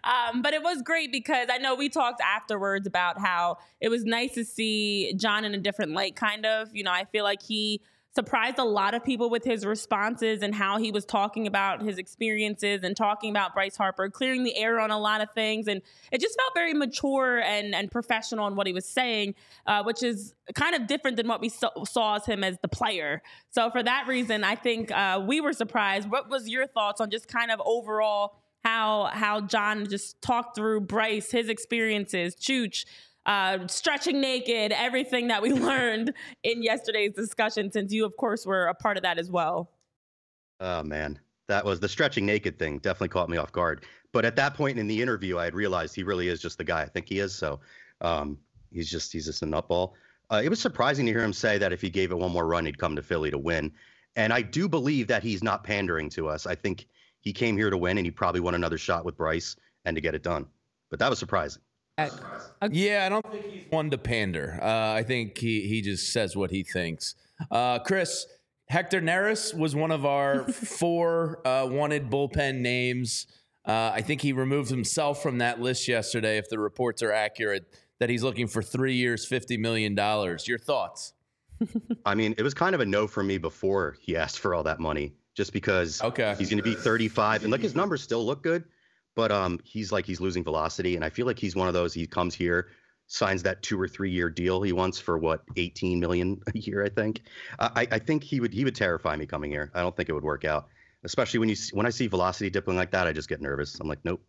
Um, but it was great because I know we talked afterwards about how it was nice to see John in a different light, kind of. You know, I feel like he surprised a lot of people with his responses and how he was talking about his experiences and talking about Bryce Harper, clearing the air on a lot of things. And it just felt very mature and, and professional in what he was saying, uh, which is kind of different than what we saw, saw as him as the player. So for that reason, I think uh, we were surprised. What was your thoughts on just kind of overall how how John just talked through Bryce, his experiences, Chooch, uh, stretching naked, everything that we *laughs* learned in yesterday's discussion, since you, of course, were a part of that as well. Oh, man. That was the stretching naked thing, definitely caught me off guard. But at that point in the interview, I had realized he really is just the guy I think he is. So um, he's just he's just a nutball. Uh, it was surprising to hear him say that if he gave it one more run, he'd come to Philly to win. And I do believe that he's not pandering to us. I think he came here to win, and he probably won another shot with Bryce and to get it done. But that was surprising. Yeah, I don't think he's one to pander. Uh, I think he he just says what he thinks. Uh, Chris Hector Neris was one of our *laughs* four uh, wanted bullpen names. Uh, I think he removed himself from that list yesterday. If the reports are accurate, that he's looking for three years, fifty million dollars. Your thoughts? *laughs* I mean, it was kind of a no for me before he asked for all that money, just because okay. he's going to be 35 and like his numbers still look good but um, he's like he's losing velocity, and I feel like he's one of those. He comes here, signs that two or three year deal he wants for what 18 million a year, I think. I, I think he would he would terrify me coming here. I don't think it would work out, especially when you when I see velocity dipping like that. I just get nervous. I'm like, nope.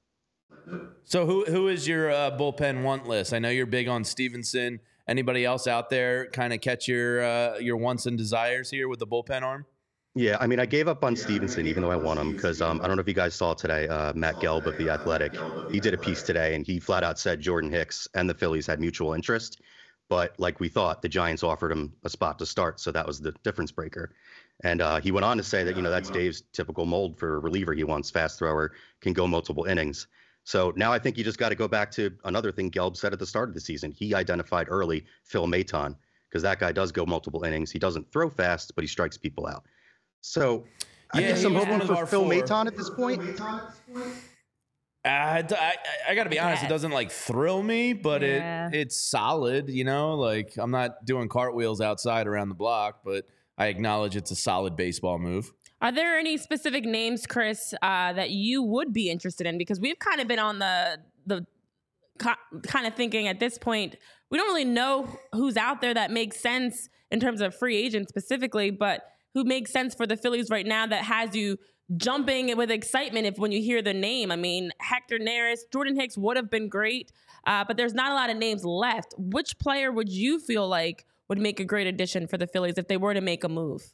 So who who is your uh, bullpen want list? I know you're big on Stephenson. Anybody else out there kind of catch your uh, your wants and desires here with the bullpen arm? Yeah, I mean, I gave up on Stephenson, even though I want him because um, I don't know if you guys saw today. Uh, Matt Gelb of the Athletic, he did a piece today and he flat out said Jordan Hicks and the Phillies had mutual interest, but like we thought, the Giants offered him a spot to start, so that was the difference breaker. And uh, he went on to say that you know that's Dave's typical mold for a reliever. He wants fast thrower, can go multiple innings. So now I think you just got to go back to another thing Gelb said at the start of the season. He identified early Phil Maton because that guy does go multiple innings. He doesn't throw fast, but he strikes people out. So I yeah, guess I'm hoping for Phil four. Maton at this point. I, I, I got to be honest, it doesn't like thrill me, but Yeah. it it's solid. You know, like I'm not doing cartwheels outside around the block, but I acknowledge it's a solid baseball move. Are there any specific names, Chris, uh, that you would be interested in? Because we've kind of been on the the co- kind of thinking at this point, we don't really know who's out there that makes sense in terms of free agents specifically, but who makes sense for the Phillies right now that has you jumping with excitement if when you hear the name. I mean, Hector Neris, Jordan Hicks would have been great, uh, but there's not a lot of names left. Which player would you feel like would make a great addition for the Phillies if they were to make a move?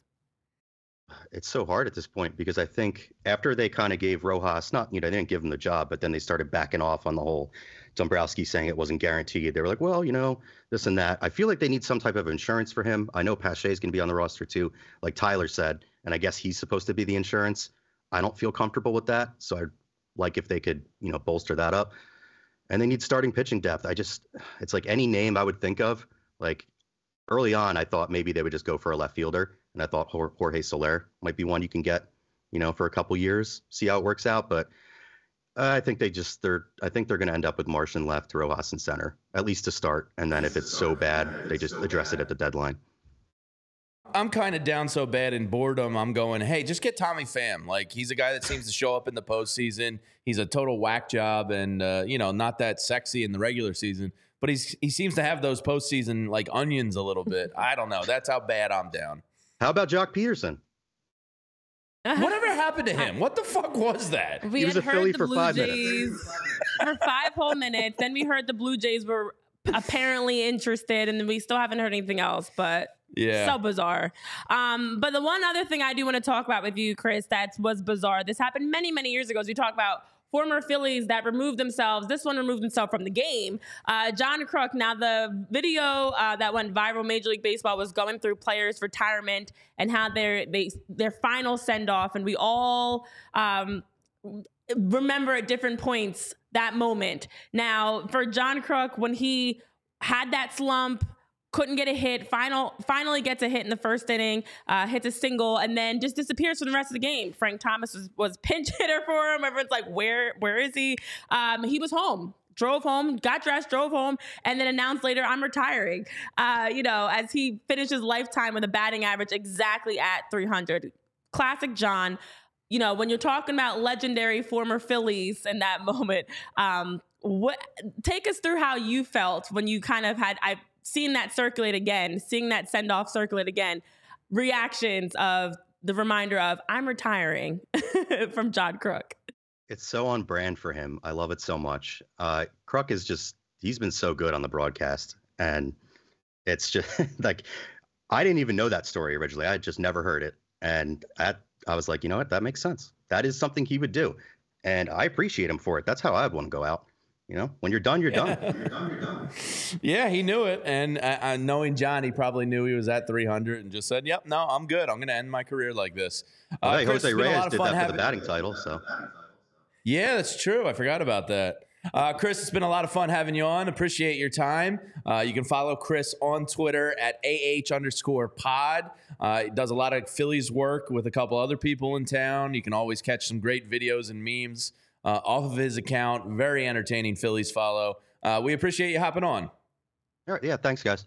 it's so hard at this point because I think after they kind of gave Rojas, not, you know, they didn't give him the job, but then they started backing off on the whole Dombrowski saying it wasn't guaranteed. They were like, well, you know, this and that. I feel like they need some type of insurance for him. I know Pache is going to be on the roster too, like Tyler said, and I guess he's supposed to be the insurance. I don't feel comfortable with that. So I'd like if they could, you know, bolster that up. And they need starting pitching depth. I just, it's like any name I would think of, like early on, I thought maybe they would just go for a left fielder, and I thought Jorge Soler might be one you can get, you know, for a couple years, see how it works out. But I think they just they're I think they're going to end up with Marsh in left, Rojas in center, at least to start, and then if it's so bad, they just address it at the deadline. I'm kind of down so bad in boredom. I'm going, hey, just get Tommy Pham. Like he's a guy that seems to show up in the postseason. He's a total whack job, and uh, you know, not that sexy in the regular season. But he's he seems to have those postseason like onions a little bit. I don't know. That's how bad I'm down. How about Joc Pederson? Whatever *laughs* happened to him? What the fuck was that? We He was had a heard Philly the for Blue five minutes. Jays for five whole minutes. Then we heard the Blue Jays were apparently interested, and then we still haven't heard anything else. But Yeah. so bizarre. Um, but the one other thing I do want to talk about with you, Chris, that was bizarre. This happened many, many years ago. As we talk about former Phillies that removed themselves. This one removed himself from the game. Uh, John Kruk. Now the video uh, that went viral, Major League Baseball was going through players' retirement and how their they their final send off, and we all. Um, remember at different points that moment. Now, for John Kruk, when he had that slump, couldn't get a hit, final finally gets a hit in the first inning, uh, hits a single, and then just disappears for the rest of the game. Frank Thomas was, was pinch *laughs* hitter for him. Everyone's like, where where is he? Um, he was home. Drove home, got dressed, drove home, and then announced later, "I'm retiring." Uh, you know, as he finishes lifetime with a batting average exactly at 300. Classic John you know, when you're talking about legendary former Phillies in that *laughs* moment, um, what take us through how you felt when you kind of had I've seen that circulate again, seeing that send off circulate again, reactions of the reminder of I'm retiring *laughs* from John Kruk. It's so on brand for him. I love it so much. Uh, Kruk is just, he's been so good on the broadcast. And it's just *laughs* like, I didn't even know that story originally. I just never heard it. And at, I was like, you know what? That makes sense. That is something he would do. And I appreciate him for it. That's how I'd want to go out. You know, when you're done, you're done. *laughs* Yeah, he knew it, and uh, uh, knowing John, he probably knew he was at 300 and just said, "Yep, no, I'm good. I'm going to end my career like this." Uh, hey, Chris, Jose it's been a lot Reyes did that for the batting title. So Yeah, that's true. I forgot about that. Uh, Chris, it's been a lot of fun having you on. Appreciate your time. Uh, you can follow Chris on Twitter at AH underscore pod. Uh, he does a lot of Phillies work with a couple other people in town. You can always catch some great videos and memes uh, off of his account. Very entertaining Phillies follow. Uh, we appreciate you hopping on. all right, yeah, thanks, guys.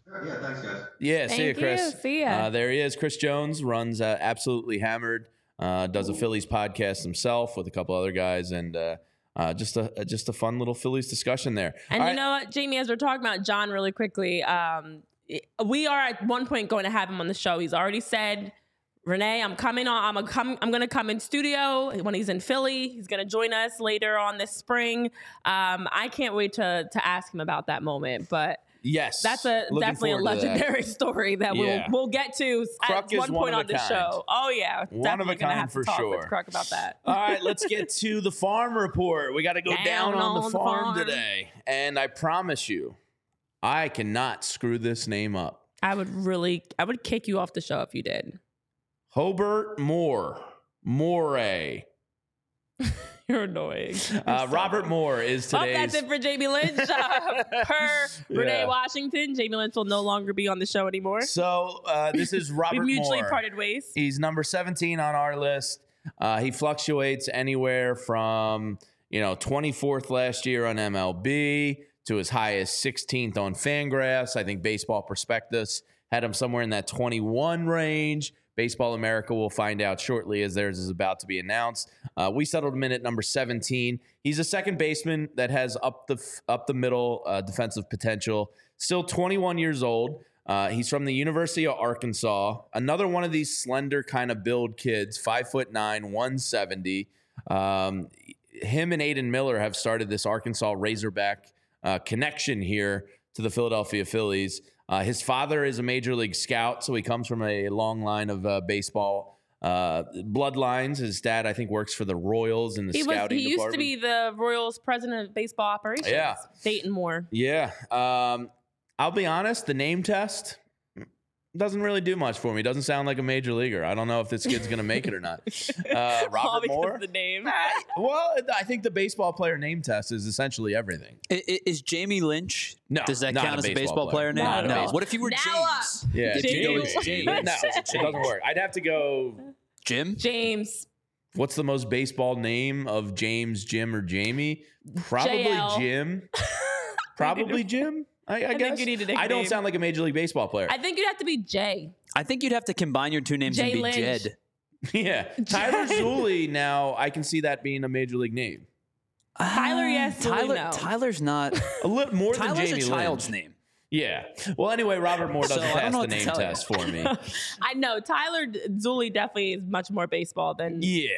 Yeah, see you, Chris. you. See ya. Uh, there he is. Chris Jones runs uh, Absolutely Hammered. Uh, does a Phillies podcast himself with a couple other guys, and uh, uh, just a just a fun little Phillies discussion there. And All you right. know what, Jamie, as we're talking about John really quickly, um, we are at one point going to have him on the show. He's already said, Renee, I'm coming on. I'm a come. I'm going to come in studio when he's in Philly. He's going to join us later on this spring. Um, I can't wait to to ask him about that moment. But yes, that's a Looking definitely a to that. legendary *laughs* story that Yeah. we'll we'll get to Kruk at one point on the kind. show. Oh yeah, One of a gonna kind for to talk sure. with Kruk about that. *laughs* All right, let's get to the farm report. We got to go down, Down on, the on the farm farm. today, and I promise you, I cannot screw this name up. I would really, I would kick you off the show if you did. Hobart Moore, Moray. *laughs* You're annoying. Uh, Robert Moore is Well, today's. that's it for Jamie Lynch. Uh, *laughs* per Renee Washington, Jamie Lynch will no longer be on the show anymore. So uh, this is *laughs* Robert We've mutually Moore. parted ways. He's number 17 on our list. Uh, he fluctuates anywhere from you know, 24th last year on MLB to as high as 16th on Fangraphs. I think Baseball Prospectus had him somewhere in that 21 range. Baseball America will find out shortly as theirs is about to be announced. Uh, we settled him in at number 17. He's a second baseman that has up the up the middle uh, defensive potential. Still 21 years old. Uh, he's from the University of Arkansas. Another one of these slender kind of build kids, five foot nine, 170. Um, him and Aidan Miller have started this Arkansas Razorback uh, connection here to the Philadelphia Phillies. Uh, his father is a major league scout, so he comes from a long line of uh, baseball uh, bloodlines. His dad, I think, works for the Royals in the He was scouting he used to be the Royals president of baseball operations. Yeah. Dayton Moore. Yeah. Um, I'll be honest, the name test doesn't really do much for me. Doesn't sound like a major leaguer. I don't know if this kid's going to make it or not. *laughs* Uh, Robert because Moore? of the name. *laughs* well, I think the baseball player name test is essentially everything. I- i- Is Jamie Lynch? No, Does that count a as a baseball baseball player. player name? Not no. What if you were Now, James? Yeah. James. James. No, it doesn't work. I'd have to go. Jim? James. What's the most baseball name of James, Jim, or Jamie? Probably JL. Jim. *laughs* Probably Jim. I, I, think guess. you need a I don't sound like a major league baseball player. I think you'd have to be Jay. I think you'd have to combine your two names Jay and be Lynch. Jed. yeah, *laughs* Tyler Zulli. Now I can see that being a major league name. Tyler, yes, Zulli, Tyler, no. Tyler's not. A little more Tyler's than Jamie a child's Lynch. name. Yeah. Well, anyway, Robert Moore doesn't So, I don't pass know the what to name tell you. test for me. *laughs* I know Tyler Zulli definitely is much more baseball than yeah.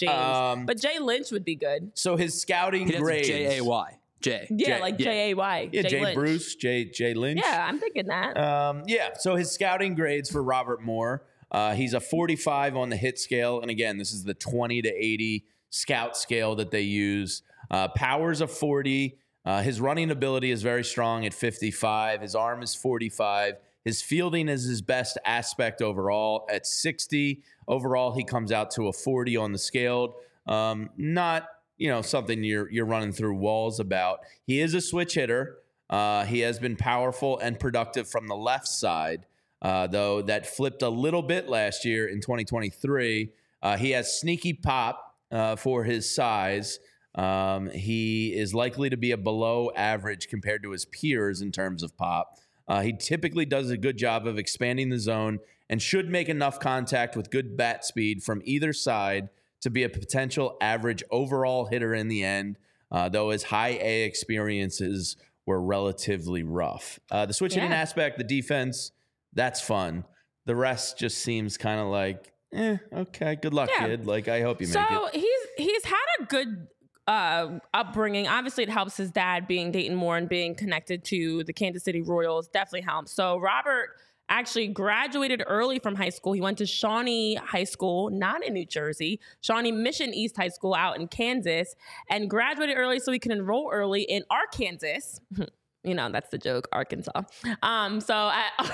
James, Um, but Jay Lynch would be good. so his scouting He has grades. J A Y. J. Yeah, Jay- like yeah. J A Y. Yeah, Jay. Bruce, Jay Jay Lynch. Yeah, I'm thinking that. Um, yeah. So his scouting grades for Robert Moore. Uh, he's a 45 on the hit scale, and again, this is the 20 to 80 scout scale that they use. Uh, powers of 40. Uh, his running ability is very strong at 55. His arm is 45. His fielding is his best aspect overall at 60. Overall, he comes out to a 40 on the scaled. Um, not you know something you're you're running through walls about. He is a switch hitter. Uh, he has been powerful and productive from the left side, uh, though that flipped a little bit last year in 2023. Uh, he has sneaky pop uh, for his size. Um, he is likely to be a below average compared to his peers in terms of pop. Uh, he typically does a good job of expanding the zone and should make enough contact with good bat speed from either side to be a potential average overall hitter in the end, uh, though his high A experiences were relatively rough. Uh, the switch hitting Yeah. aspect, the defense, that's fun. The rest just seems kind of like, eh, okay, good luck, Yeah. kid. Like, I hope you so make it. So he's he's had a good uh, upbringing. Obviously, it helps his dad being Dayton Moore and being connected to the Kansas City Royals. Definitely helps. So Robert actually graduated early from high school. He went to Shawnee High School, not in New Jersey, Shawnee Mission East High School out in Kansas, and graduated early so he could enroll early in Arkansas. *laughs* you know, that's the joke, Arkansas. Um, so at *laughs*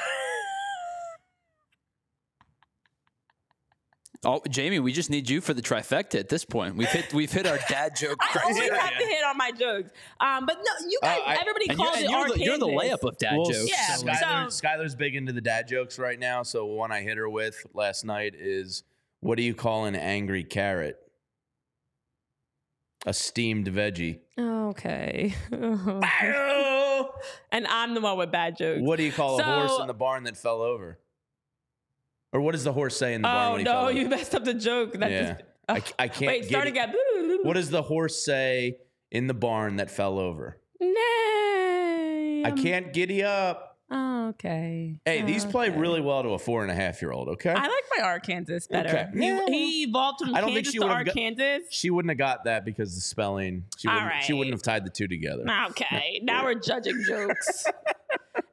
Oh, Jamie, we just need you for the trifecta at this point. We've hit we've hit our dad joke *laughs* I always criteria. have to hit on my jokes. Um, but no, you guys, Uh, I- everybody And, you're, calls and it you're, Arkansas. the, you're the layup of dad Well, jokes. Yeah, so- Skylar, so- Skylar's big into the dad jokes right now. So one I hit her with last night is, "What do you call an angry carrot?" A steamed veggie. Okay. *laughs* and I'm the one with bad jokes. What do you call a horse in the barn that fell over? Or what does the horse say in the barn Oh he no, you messed up the joke. That Yeah. just, uh, I, c- I can't wait, get start again. What does the horse say in the barn that fell over? Nay. I can't giddy up. Oh, okay. Hey, these play Okay. really well to a four and a half year old. Okay, I like my Arkansas better. Okay. He, Yeah, well, he evolved from I don't think she to would've got- Arkansas. she wouldn't have got that because the spelling. She wouldn't, she wouldn't have tied the two together. Okay, now we're judging jokes. *laughs*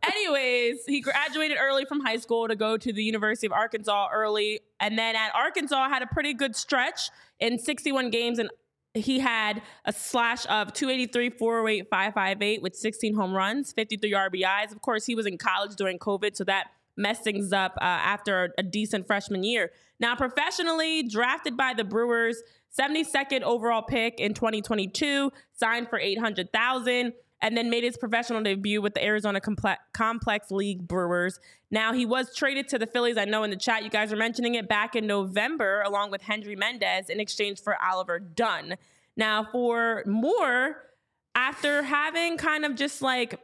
Anyways, he graduated early from high school to go to the University of Arkansas early. And then at Arkansas, had a pretty good stretch in 61 games. And he had a slash of 283, 408, 558 with 16 home runs, 53 RBIs. Of course, he was in college during COVID, so that messed things up uh, after a decent freshman year. Now, professionally, drafted by the Brewers, 72nd overall pick in 2022, signed for 800,000 and then made his professional debut with the Arizona Comple- Complex League Brewers. Now, he was traded to the Phillies. I know in the chat you guys are mentioning it back in November, along with Hendry Mendez in exchange for Oliver Dunn. Now, for Moore, after having kind of just like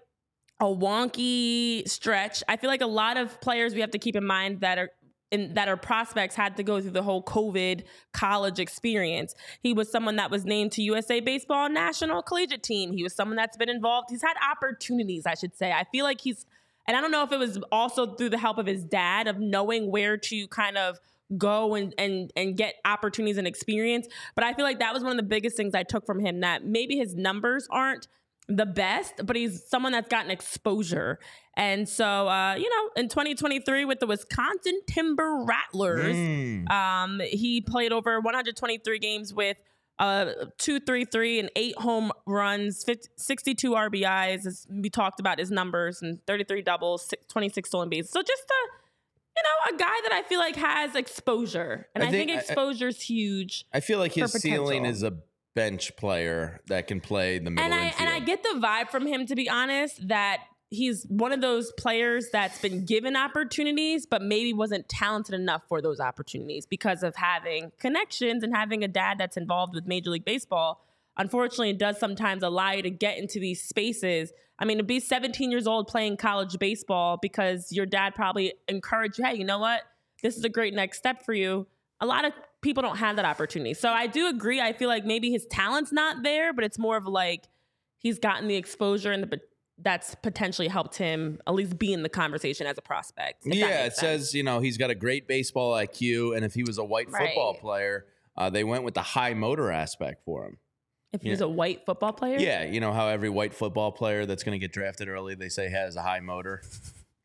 a wonky stretch, I feel like a lot of players we have to keep in mind that are in, that are prospects had to go through the whole COVID college experience. He was someone that was named to USA Baseball National Collegiate Team. He was someone that's been involved. He's had opportunities, I should say. I feel like he's, and I don't know if it was also through the help of his dad of knowing where to kind of go and and and get opportunities and experience. But I feel like that was one of the biggest things I took from him that maybe his numbers aren't the best, but he's someone that's gotten exposure. And so, uh, you know, in 2023 with the Wisconsin Timber Rattlers, Mm. um, he played over 123 games with uh, 233 and eight home runs, 50, 62 RBIs. As we talked about his numbers and 33 doubles, six- 26 stolen bases. So just a, you know, a guy that I feel like has exposure. And I I, think, think- I- I- exposure's huge. I feel like his for ceiling is a bench player that can play the middle and I infield. and I get the vibe from him to be honest that he's one of those players that's been given opportunities but maybe wasn't talented enough for those opportunities because of having connections and having a dad that's involved with Major League Baseball. Unfortunately, it does sometimes allow you to get into these spaces. I mean, to be 17 years old playing college baseball because your dad probably encouraged you, hey, you know what? This is a great next step for you. A lot of people don't have that opportunity. So I do agree. I feel like maybe his talent's not there, but it's more of like he's gotten the exposure and the that's potentially helped him at least be in the conversation as a prospect. yeah, it says you know he's got a great baseball IQ, and if he was a white football Right. player, uh, they went with the high motor aspect for him. if he's a white football player. Yeah, you know how every white football player that's going to get drafted early, they say has a high motor.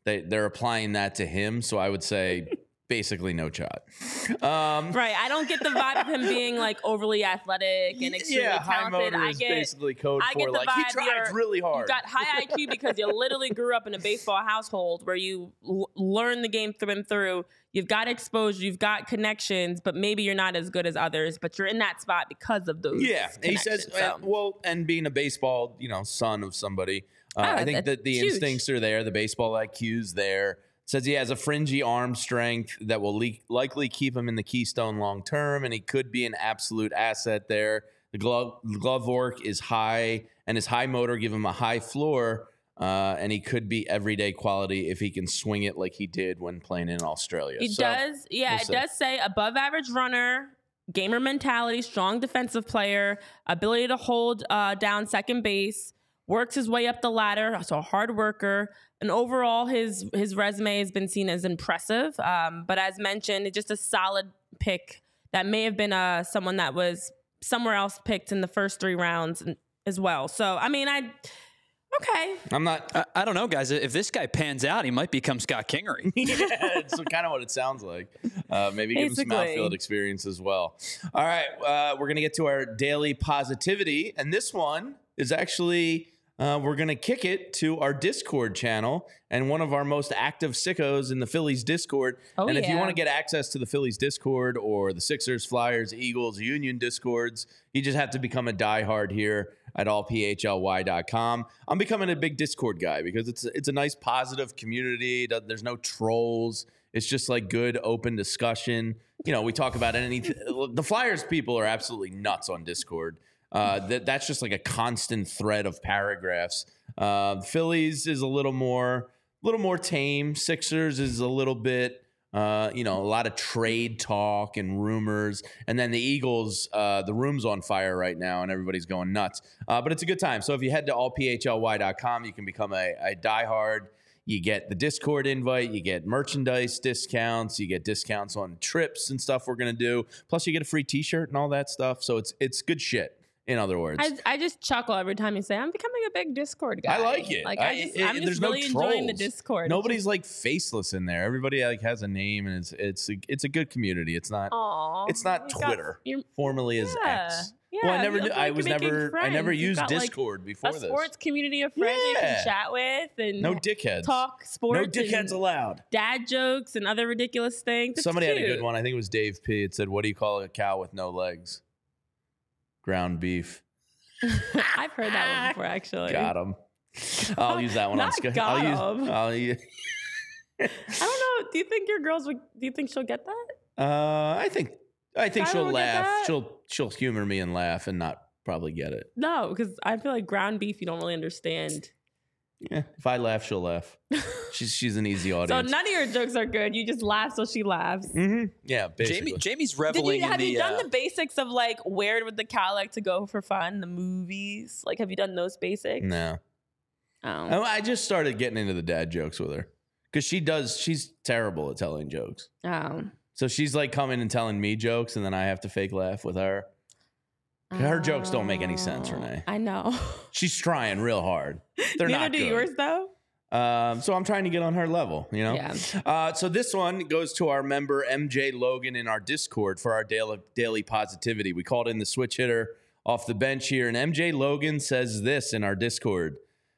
They they're applying that to him, so I would say basically no shot. Um, Right. I don't get the vibe of him being like overly athletic and extremely yeah, high talented. motor I get basically code I for the like he vibe tries you're- really hard. You got high *laughs* IQ because you literally grew up in a baseball household where you l- learn the game through and through. You've got exposure, you've got connections, but maybe you're not as good as others. But you're in that spot because of those. Yeah, he says, so. uh, well, and being a baseball, you know, son of somebody, uh, Ah, I think that the huge. instincts are there, the baseball IQ's there. Says he has a fringy arm strength that will le- likely keep him in the Keystone long term, and he could be an absolute asset there. The glove, glove work is high, and his high motor give him a high floor, uh, and he could be everyday quality if he can swing it like he did when playing in Australia. It So, does, yeah, we'll it see. does say above average runner, gamer mentality, strong defensive player, ability to hold uh, down second base, works his way up the ladder, so a hard worker. And overall, his his resume has been seen as impressive. Um, but as mentioned, it's just a solid pick that may have been uh, someone that was somewhere else picked in the first three rounds as well. So I mean, I okay. I'm not. I, I don't know, guys. If this guy pans out, he might become Scott Kingery. *laughs* yeah, *laughs* it's kind of what it sounds like. Uh, maybe give him some Basically. outfield experience as well. All right, uh, we're gonna get to our daily positivity, and this one is actually uh, we're gonna kick it to our Discord channel and one of our most active sickos in the Phillies Discord. Oh, and if you want to get access to the Phillies Discord or the Sixers, Flyers, Eagles, Union Discords, you just have to become a diehard here at allphly.com. I'm becoming a big Discord guy because it's it's a nice positive community. There's no trolls. It's just like good open discussion. You know, we talk about anything. *laughs* the Flyers people are absolutely nuts on Discord. Uh, that that's just like a constant thread of paragraphs. Uh, Phillies is a little more, a little more tame. Sixers is a little bit, uh, you know, a lot of trade talk and rumors. And then the Eagles, uh, the room's on fire right now, and everybody's going nuts. Uh, but it's a good time. So if you head to allphly.com, you can become a, a diehard. You get the Discord invite, you get merchandise discounts, you get discounts on trips and stuff we're gonna do. Plus, you get a free T-shirt and all that stuff. So it's it's good shit. In other words, I, I just chuckle every time you say I'm becoming a big Discord guy. I like it. Like I- I, just, it- I'm there's just no really enjoying the. Discord. Nobody's like faceless in there. Everybody like has a name, and it's it's a, it's a good community. It's not Aw, it's not got- Twitter, you're- formerly as Yeah. X. Yeah, well, I never knew. look I was never. I never used got, like, Discord before a this. sports community of friends you can chat with and No dickheads. talk sports. no dickheads allowed. Dad jokes and other ridiculous things. It's Somebody had a good one. I think it was Dave P. It said, "What do you call a cow with no legs?" Ground beef. *laughs* I've heard that one before, actually. Got him. I'll use that one on *laughs* Not Sky. got I'll use. I'll use. *laughs* I don't know. Do you think your girls would? Do you think she'll get that? Uh, I think I think Skylar she'll laugh. She'll she'll humor me and laugh and not probably get it. No, because I feel like ground beef you don't really understand. Yeah, if I laugh, she'll laugh. *laughs* she's she's an easy audience. So audience. none of your jokes are good. You just laugh so she laughs. hmm Yeah, basically. Jamie Jamie's Did reveling you have in the. you done uh, the basics of like where would the cow like to go for fun? The movies, like have you done those basics? no, Oh. Oh, I just started getting into the dad jokes with her because she does. She's terrible at telling jokes. Oh. So she's like coming and telling me jokes, and then I have to fake laugh with her. Her jokes don't make any sense, Oh, Renee. I know. *laughs* She's trying real hard. They're not. Neither not do good. yours though. Um, so I'm trying to get on her level, you know. Yeah. Uh, so this one goes to our member MJ Logan in our Discord for our daily daily positivity. We called in the switch hitter off the bench here, and MJ Logan says this in our Discord: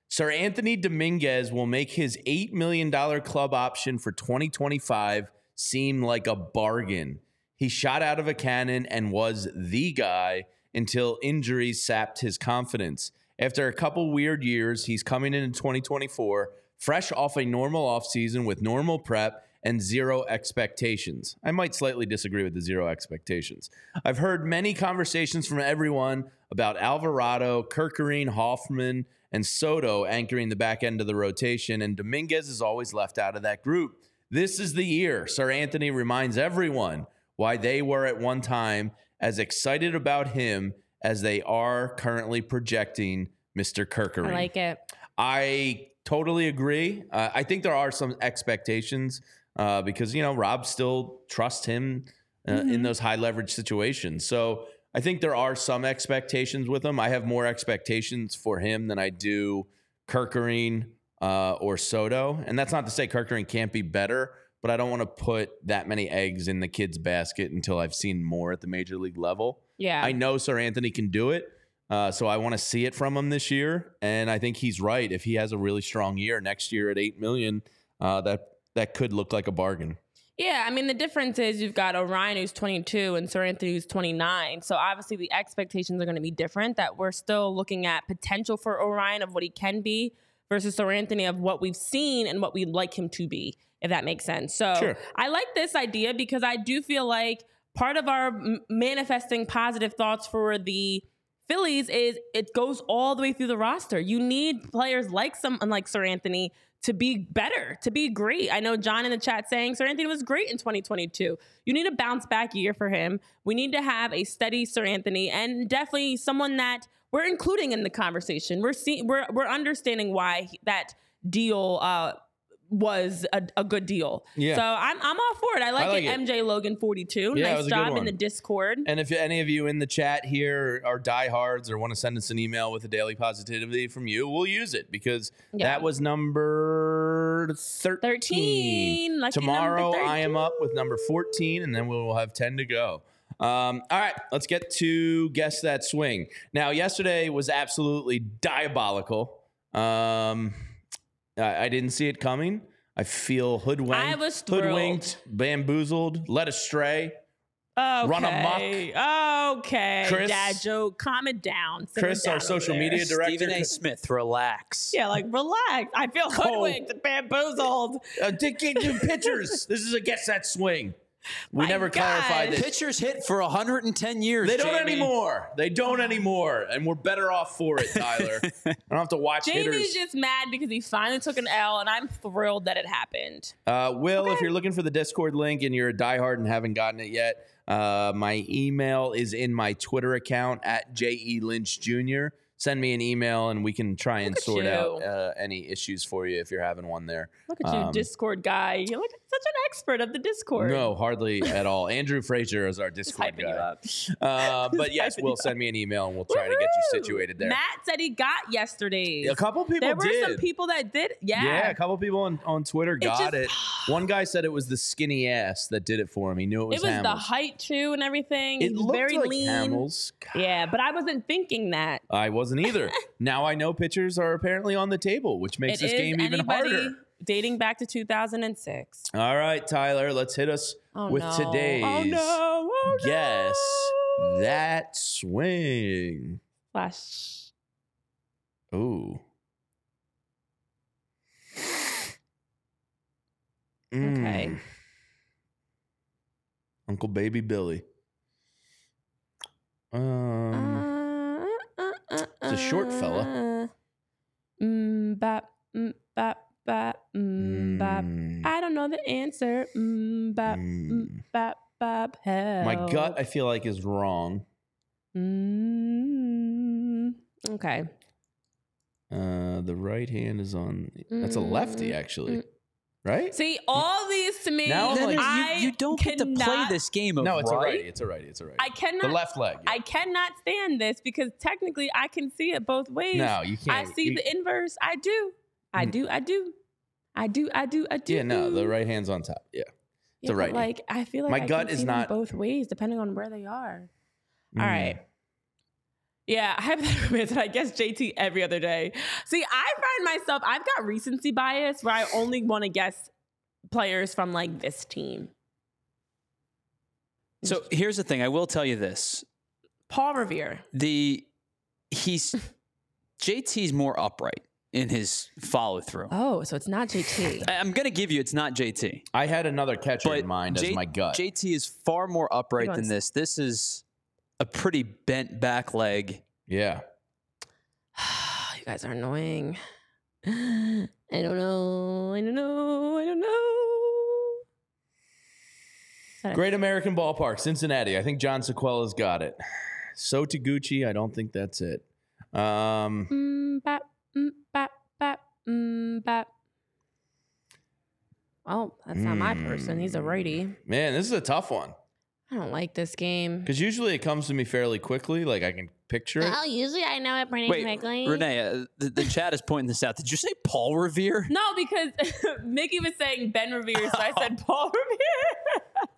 Seranthony Dominguez will make his eight million dollar club option for 2025 seem like a bargain. He shot out of a cannon and was the guy until injuries sapped his confidence. After a couple weird years, he's coming in in 2024, fresh off a normal offseason with normal prep and zero expectations. I might slightly disagree with the zero expectations. I've heard many conversations from everyone about Alvarado, Kerkering, Hoffman, and Soto anchoring the back end of the rotation, and Dominguez is always left out of that group. This is the year Seranthony reminds everyone why they were at one time as excited about him as they are currently projecting Mr. Kerkering. I like it. I totally agree. Uh, I think there are some expectations uh, because you know Rob still trusts him uh, in those high leverage situations. So I think there are some expectations with him. I have more expectations for him than I do Kerkering uh, or Soto, and that's not to say Kerkering can't be better. But I don't want to put that many eggs in the kid's basket until I've seen more at the major league level. Yeah. I know Seranthony can do it. Uh, so I want to see it from him this year, and I think he's right. If he has a really strong year next year at eight million, uh, that that could look like a bargain. Yeah, I mean the difference is you've got Orion who's 22 and Seranthony who's 29. So obviously the expectations are going to be different. That we're still looking at potential for Orion of what he can be versus Seranthony of what we've seen and what we'd like him to be, if that makes sense. So Sure. I like this idea because I do feel like part of our m- manifesting positive thoughts for the Phillies is it goes all the way through the roster. You need players like someone like Seranthony to be better, to be great. I know John in the chat saying Seranthony was great in 2022. You need a bounce back year for him. We need to have a steady Seranthony and definitely someone that we're including in the conversation. We're seeing we're we're understanding why that deal uh was a, a good deal. Yeah. So I'm I'm all for it. I like, like it. MJ Logan 42. Yeah, nice was a good job in the Discord. And if any of you in the chat here are diehards or want to send us an email with a daily positivity from you, we'll use it because Yeah. that was number 13. 13. Lucky Tomorrow number I am up with number 14, and then we will have 10 to go. Um, all right, let's get to guess that swing. Now, yesterday was absolutely diabolical. Um, I, I didn't see it coming. I feel hoodwinked, I was thrilled. hoodwinked, bamboozled, led astray. Okay. Run amok. Okay. Chris- Dad joke, calm it down. Simmer Chris, down our social there. media director, Stephen A. Smith, relax. Yeah, like relax. I feel hoodwinked, bamboozled. uh, take take two pitchers. This is a guess that swing. *laughs* We My never clarified gosh. this. Pitchers hit for 110 years. They don't Jamie. anymore. They don't anymore, and we're better off for it, Tyler. *laughs* I don't have to watch Jamie's hitters. just mad because he finally took an L, and I'm thrilled that it happened. Uh, Will, if you're looking for the Discord link and you're a diehard and haven't gotten it yet, uh, my email is in my Twitter account at J.E. Lynch Jr. Send me an email and we can try and Look at sort out uh, any issues for you if you're having one there. Look at you, Um, Discord guy. You're like such an expert of the Discord. No, hardly at all. Andrew Frazier is our Discord guy. Uh, *laughs* but yes, we'll send me an email and we'll try to get you situated there. Matt said he got yesterday. A couple people there were did. some people that did. Yeah. Yeah, a couple people on, on Twitter got just- it. One guy said it was the skinny ass that did it for him. He knew it was It was the height too and everything. It was looked very like lean. Hamels. God, Yeah, but I wasn't thinking that. I wasn't either. *laughs* now I know pitchers are apparently on the table, which makes It this game even harder. Dating back to 2006. All right, Tyler, let's hit us Oh, with no. today's oh, no. Oh, no. guess that swing. Flash. Ooh. Okay. Mm. Uncle Baby Billy. Um, Uh, uh, uh, it's a short fella. Mm, bap, mm, bap, bap, mm, bap. Mm. I don't know the answer. Mm, bap, mm, Mm. bap, bap. Help. My gut, I feel like, is wrong. Mm, okay. Uh, the right hand is on. That's a lefty, actually. Right? See, all these to me, Now like- you, I you don't get to play this game of No, it's a righty. It's a righty. It's a righty. I cannot. the left leg. yeah. I cannot stand this because technically I can see it both ways. no, you I can't. I see you- the inverse. I do. I do. I do. I do. I do. I do. Yeah, no, the right hand's on top. Yeah. Yeah, a but, righty. Like I feel like My I gut can is see not- both ways depending on where they are. All Mm. right. Yeah, *laughs* I have that admit that I guess JT every other day. See, I find myself I've got recency bias where I only want to guess players from like this team. So here's the thing. I will tell you this: Paul Revere. the he's *laughs* JT's more upright in his follow through. Oh, so it's not JT. *laughs* I'm gonna give you it's not JT, I had another catcher but in mind J- as my gut. JT is far more upright than going this. This is a pretty bent back leg. yeah. *sighs* you guys are annoying. *gasps* I don't know. I don't know. I don't know. Great American Ballpark, Cincinnati. I think John Sequella's got it. So Taguchi, I don't think that's it. Um, Mm, bap, mm, bap, bap, mm, bap. Well, that's not my person. He's a righty. man, this is a tough one I don't like this game. because usually it comes to me fairly quickly. Like I can picture it. Well, usually I know it pretty Wait, Renee, uh, the, the chat is pointing this out. Did you say Paul Revere? *laughs* No, because *laughs* Mickey was saying Ben Revere, so I *laughs* said Paul Revere.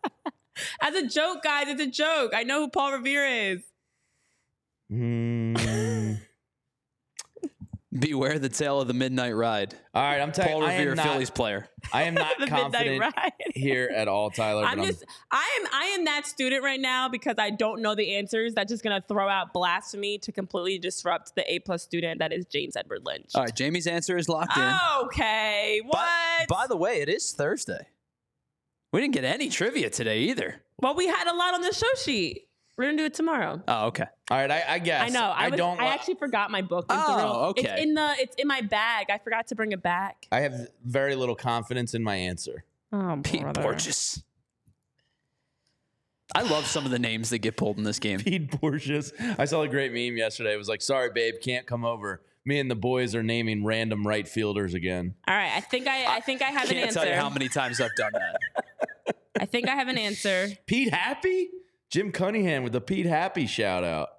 As a joke, guys, it's a joke. I know who Paul Revere is. Mm. Beware the tale of the midnight ride. All right, I'm telling Paul you, I Revere, am not, Phillies player. I am *laughs* not confident *laughs* here at all, Tyler. I'm but just I am I am that student right now because I don't know the answers. That's just gonna throw out blasphemy to completely disrupt the A plus student that is James Edward Lynch. All right, Jamie's answer is locked in. Okay, what? By, by the way, it is Thursday. We didn't get any trivia today either. well, we had a lot on the show sheet. We're gonna do it tomorrow. Oh, okay. all right, I, I guess I know. I, was, don't. I actually forgot my book. Oh, Thrill. okay. It's in the. It's in my bag. I forgot to bring it back. I have very little confidence in my answer. Oh, Pete brother. Borges. I love some of the names that get pulled in this game. Pete Borges. I saw a great meme yesterday. It was like, "Sorry, babe, can't come over." Me and the boys are naming random right fielders again. All right. I think I. I think I have an Can't answer. tell you how many times I've done that. *laughs* I think I have an answer. Pete Happy, Jim Cunningham with the Pete Happy shout out.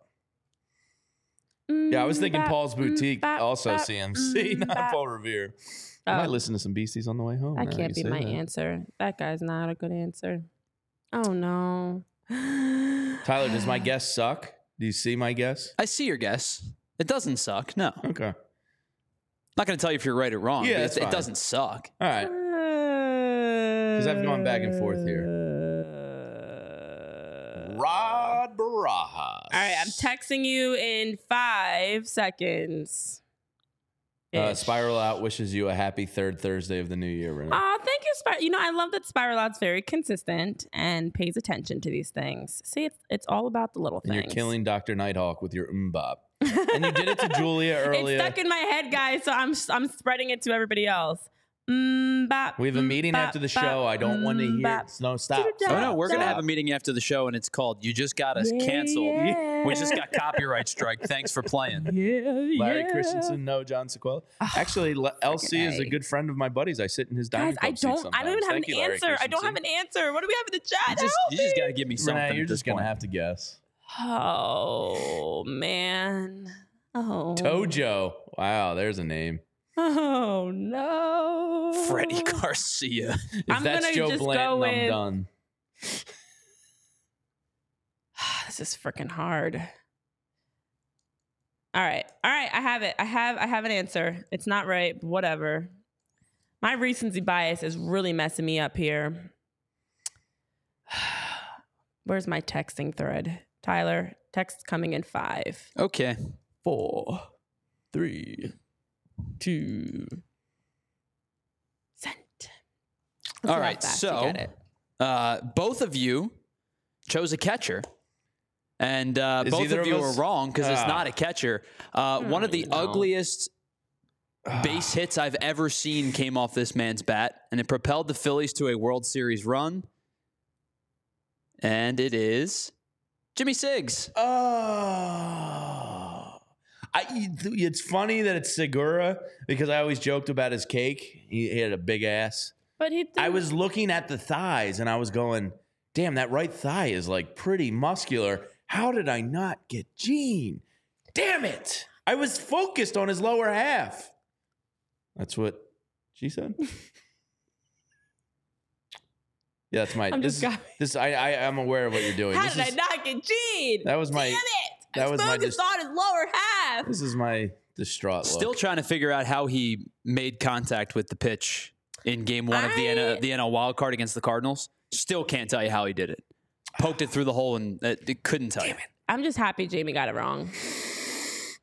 Yeah, I was thinking Mm, bap, Paul's mm, Boutique, bap, also bap, CMC, *laughs* mm, not bap. Paul Revere. I might Oh. listen to some beasties on the way home. That now can't be my that. answer. That guy's not a good answer. Oh no. *sighs* Tyler, does my guess suck? Do you see my guess? I see your guess. It doesn't suck. No. I'm Okay. not going to tell you if you're right or wrong. Yeah, that's it, it doesn't suck. All right. Because I've gone back and forth here. Rod Barajas. All right, I'm texting you in five seconds. Uh, Spiral Out wishes you a happy third Thursday of the new year, Renee. Oh, thank you, Spiral. You know, I love that Spiral Out's very consistent and pays attention to these things. See, it's it's all about the little and things. you're killing Dr. Nighthawk with your umbop. *laughs* and you did it to Julia earlier. It's stuck in my head, guys. So I'm I'm spreading it to everybody else. Mm, bop, we have a mm, meeting bop, after the bop, show. I don't want to mm, hear. bop. No, stop. Oh, no. We're going to have a meeting after the show, and it's called You Just Got Us Yeah, Canceled. yeah. *laughs* We just got copyright strike. Thanks for playing. *laughs* Yeah, Larry yeah. Christensen, no John Sequella. *sighs* Actually, Le- LC is a A. good friend of my buddy's. I sit in his dining Guys, I don't. I don't even have Thank an you, answer. I don't have an answer. What do we have in the chat? You just, you just got to give me something. Renee, you're at this just gonna point. have to guess. Oh man. Oh. Tojo. Wow, there's a name. Oh no. Freddie Garcia. If I'm that's gonna Joe just Blanton, go I'm with- done. *sighs* this is freaking hard. All right. All right. I have it. I have I have an answer. It's not right, but whatever. My recency bias is really messing me up here. *sighs* Where's my texting thread? Tyler, text coming in five, Okay. Four, three, two. sent. All see how right, fast you so- it. Uh, both of you chose a catcher. And uh, Is both either of of you us- are wrong because it's Ah. not a catcher. Uh, one of the no. ugliest base hits I've ever seen came off this man's bat, and it propelled the Phillies to a World Series run. And it is Jimmy Siggs. Oh. I, it's funny that it's Segura because I always joked about his cake. He, he had a big ass. But he. I was looking at the thighs and I was going, damn, that right thigh is like pretty muscular. How did I not get Gene? Damn it. I was focused on his lower half. That's what she said. *laughs* yeah, that's my. I'm this, just is- this I, I I'm aware of what you're doing. How This did I is- not get Gene? That was my- Damn it! That I was my focused dis- on his lower half. This is my distraught Still trying to figure out how he made contact with the pitch in game one of the NL, the NL wild card against the Cardinals. Still can't tell you how he did it. Poked it through the hole and it, it couldn't tell you. I'm just happy Jamie got it wrong.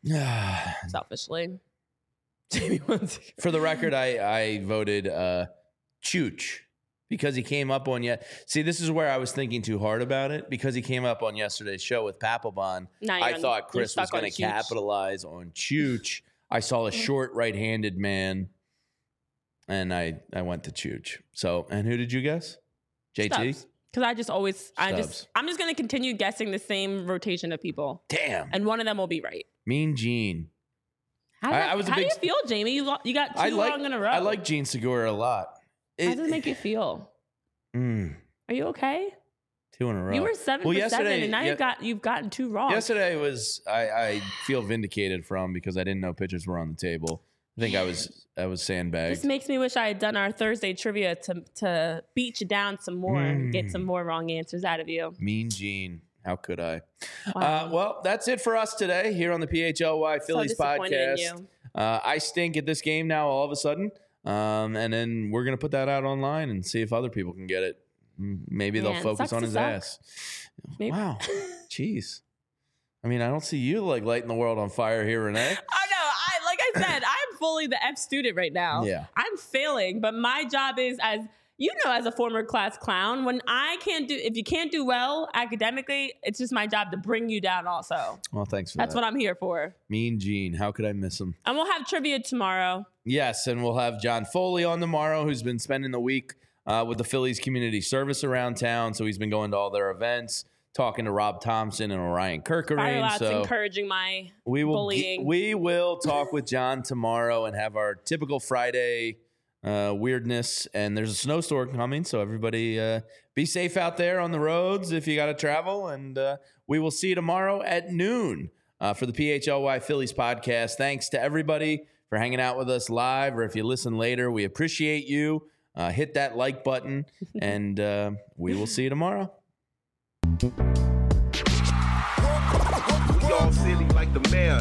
*sighs* Selfishly. *laughs* Jamie wants For the record, I I voted uh, Chooch because he came up on yet. See, this is where I was thinking too hard about it because he came up on yesterday's show with Papelbon. I on- thought Chris was going to capitalize on Chooch. I saw a mm. short right-handed man, and I I went to Chooch. So, and who did you guess? JT. Because I just always, I Stubbs. just, I'm just going to continue guessing the same rotation of people, Damn, and one of them will be right. Mean Gene. How, does I- I was how do you feel, Jamie? You, lo- you got two I like wrong in a row. I like Gene Segura a lot. How does it make you feel? Mm, Are you okay? two in a row. You were seven Well, for seven, and now you've got you've gotten two wrong. Yesterday was I, I feel vindicated from because I didn't know pitchers were on the table. I think I was I was This sandbagged. makes me wish I had done our Thursday trivia to to beat you down some more and get Mm. some more wrong answers out of you. Mean Gene. How could I? Uh, well, that's it for us today here on the PHLY Phillies in podcast. you. Uh, I stink at this game now all of a sudden. Um, and then we're to put that out online and see if other people can get it. Maybe they'll focus on his suck. ass. Maybe- Wow. *laughs* Jeez. I mean, I don't see you like lighting the world on fire here, Renee. *laughs* Oh no, I like I said, I'm fully the F student right now. Yeah. I'm failing, but my job is as you know, as a former class clown, when I can't do if you can't do well academically, it's just my job to bring you down also. Well, thanks for That's that. what I'm here for. mean Gene. How could I miss him? And we'll have trivia tomorrow. Yes, and we'll have John Foley on tomorrow, who's been spending the week uh, with the Phillies community service around town. So he's been going to all their events, talking to Rob Thomson and Orion Kerkering. So encouraging my we will bullying. we will talk with John tomorrow and have our typical Friday uh, weirdness. And there's a snowstorm coming, so everybody uh, be safe out there on the roads if you got to travel. And uh, we will see you tomorrow at noon uh, for the PHLY Phillies podcast. Thanks to everybody for hanging out with us live, or if you listen later, we appreciate you. Uh, hit that like button, *laughs* and uh, we will see you tomorrow. We all silly like the mayor.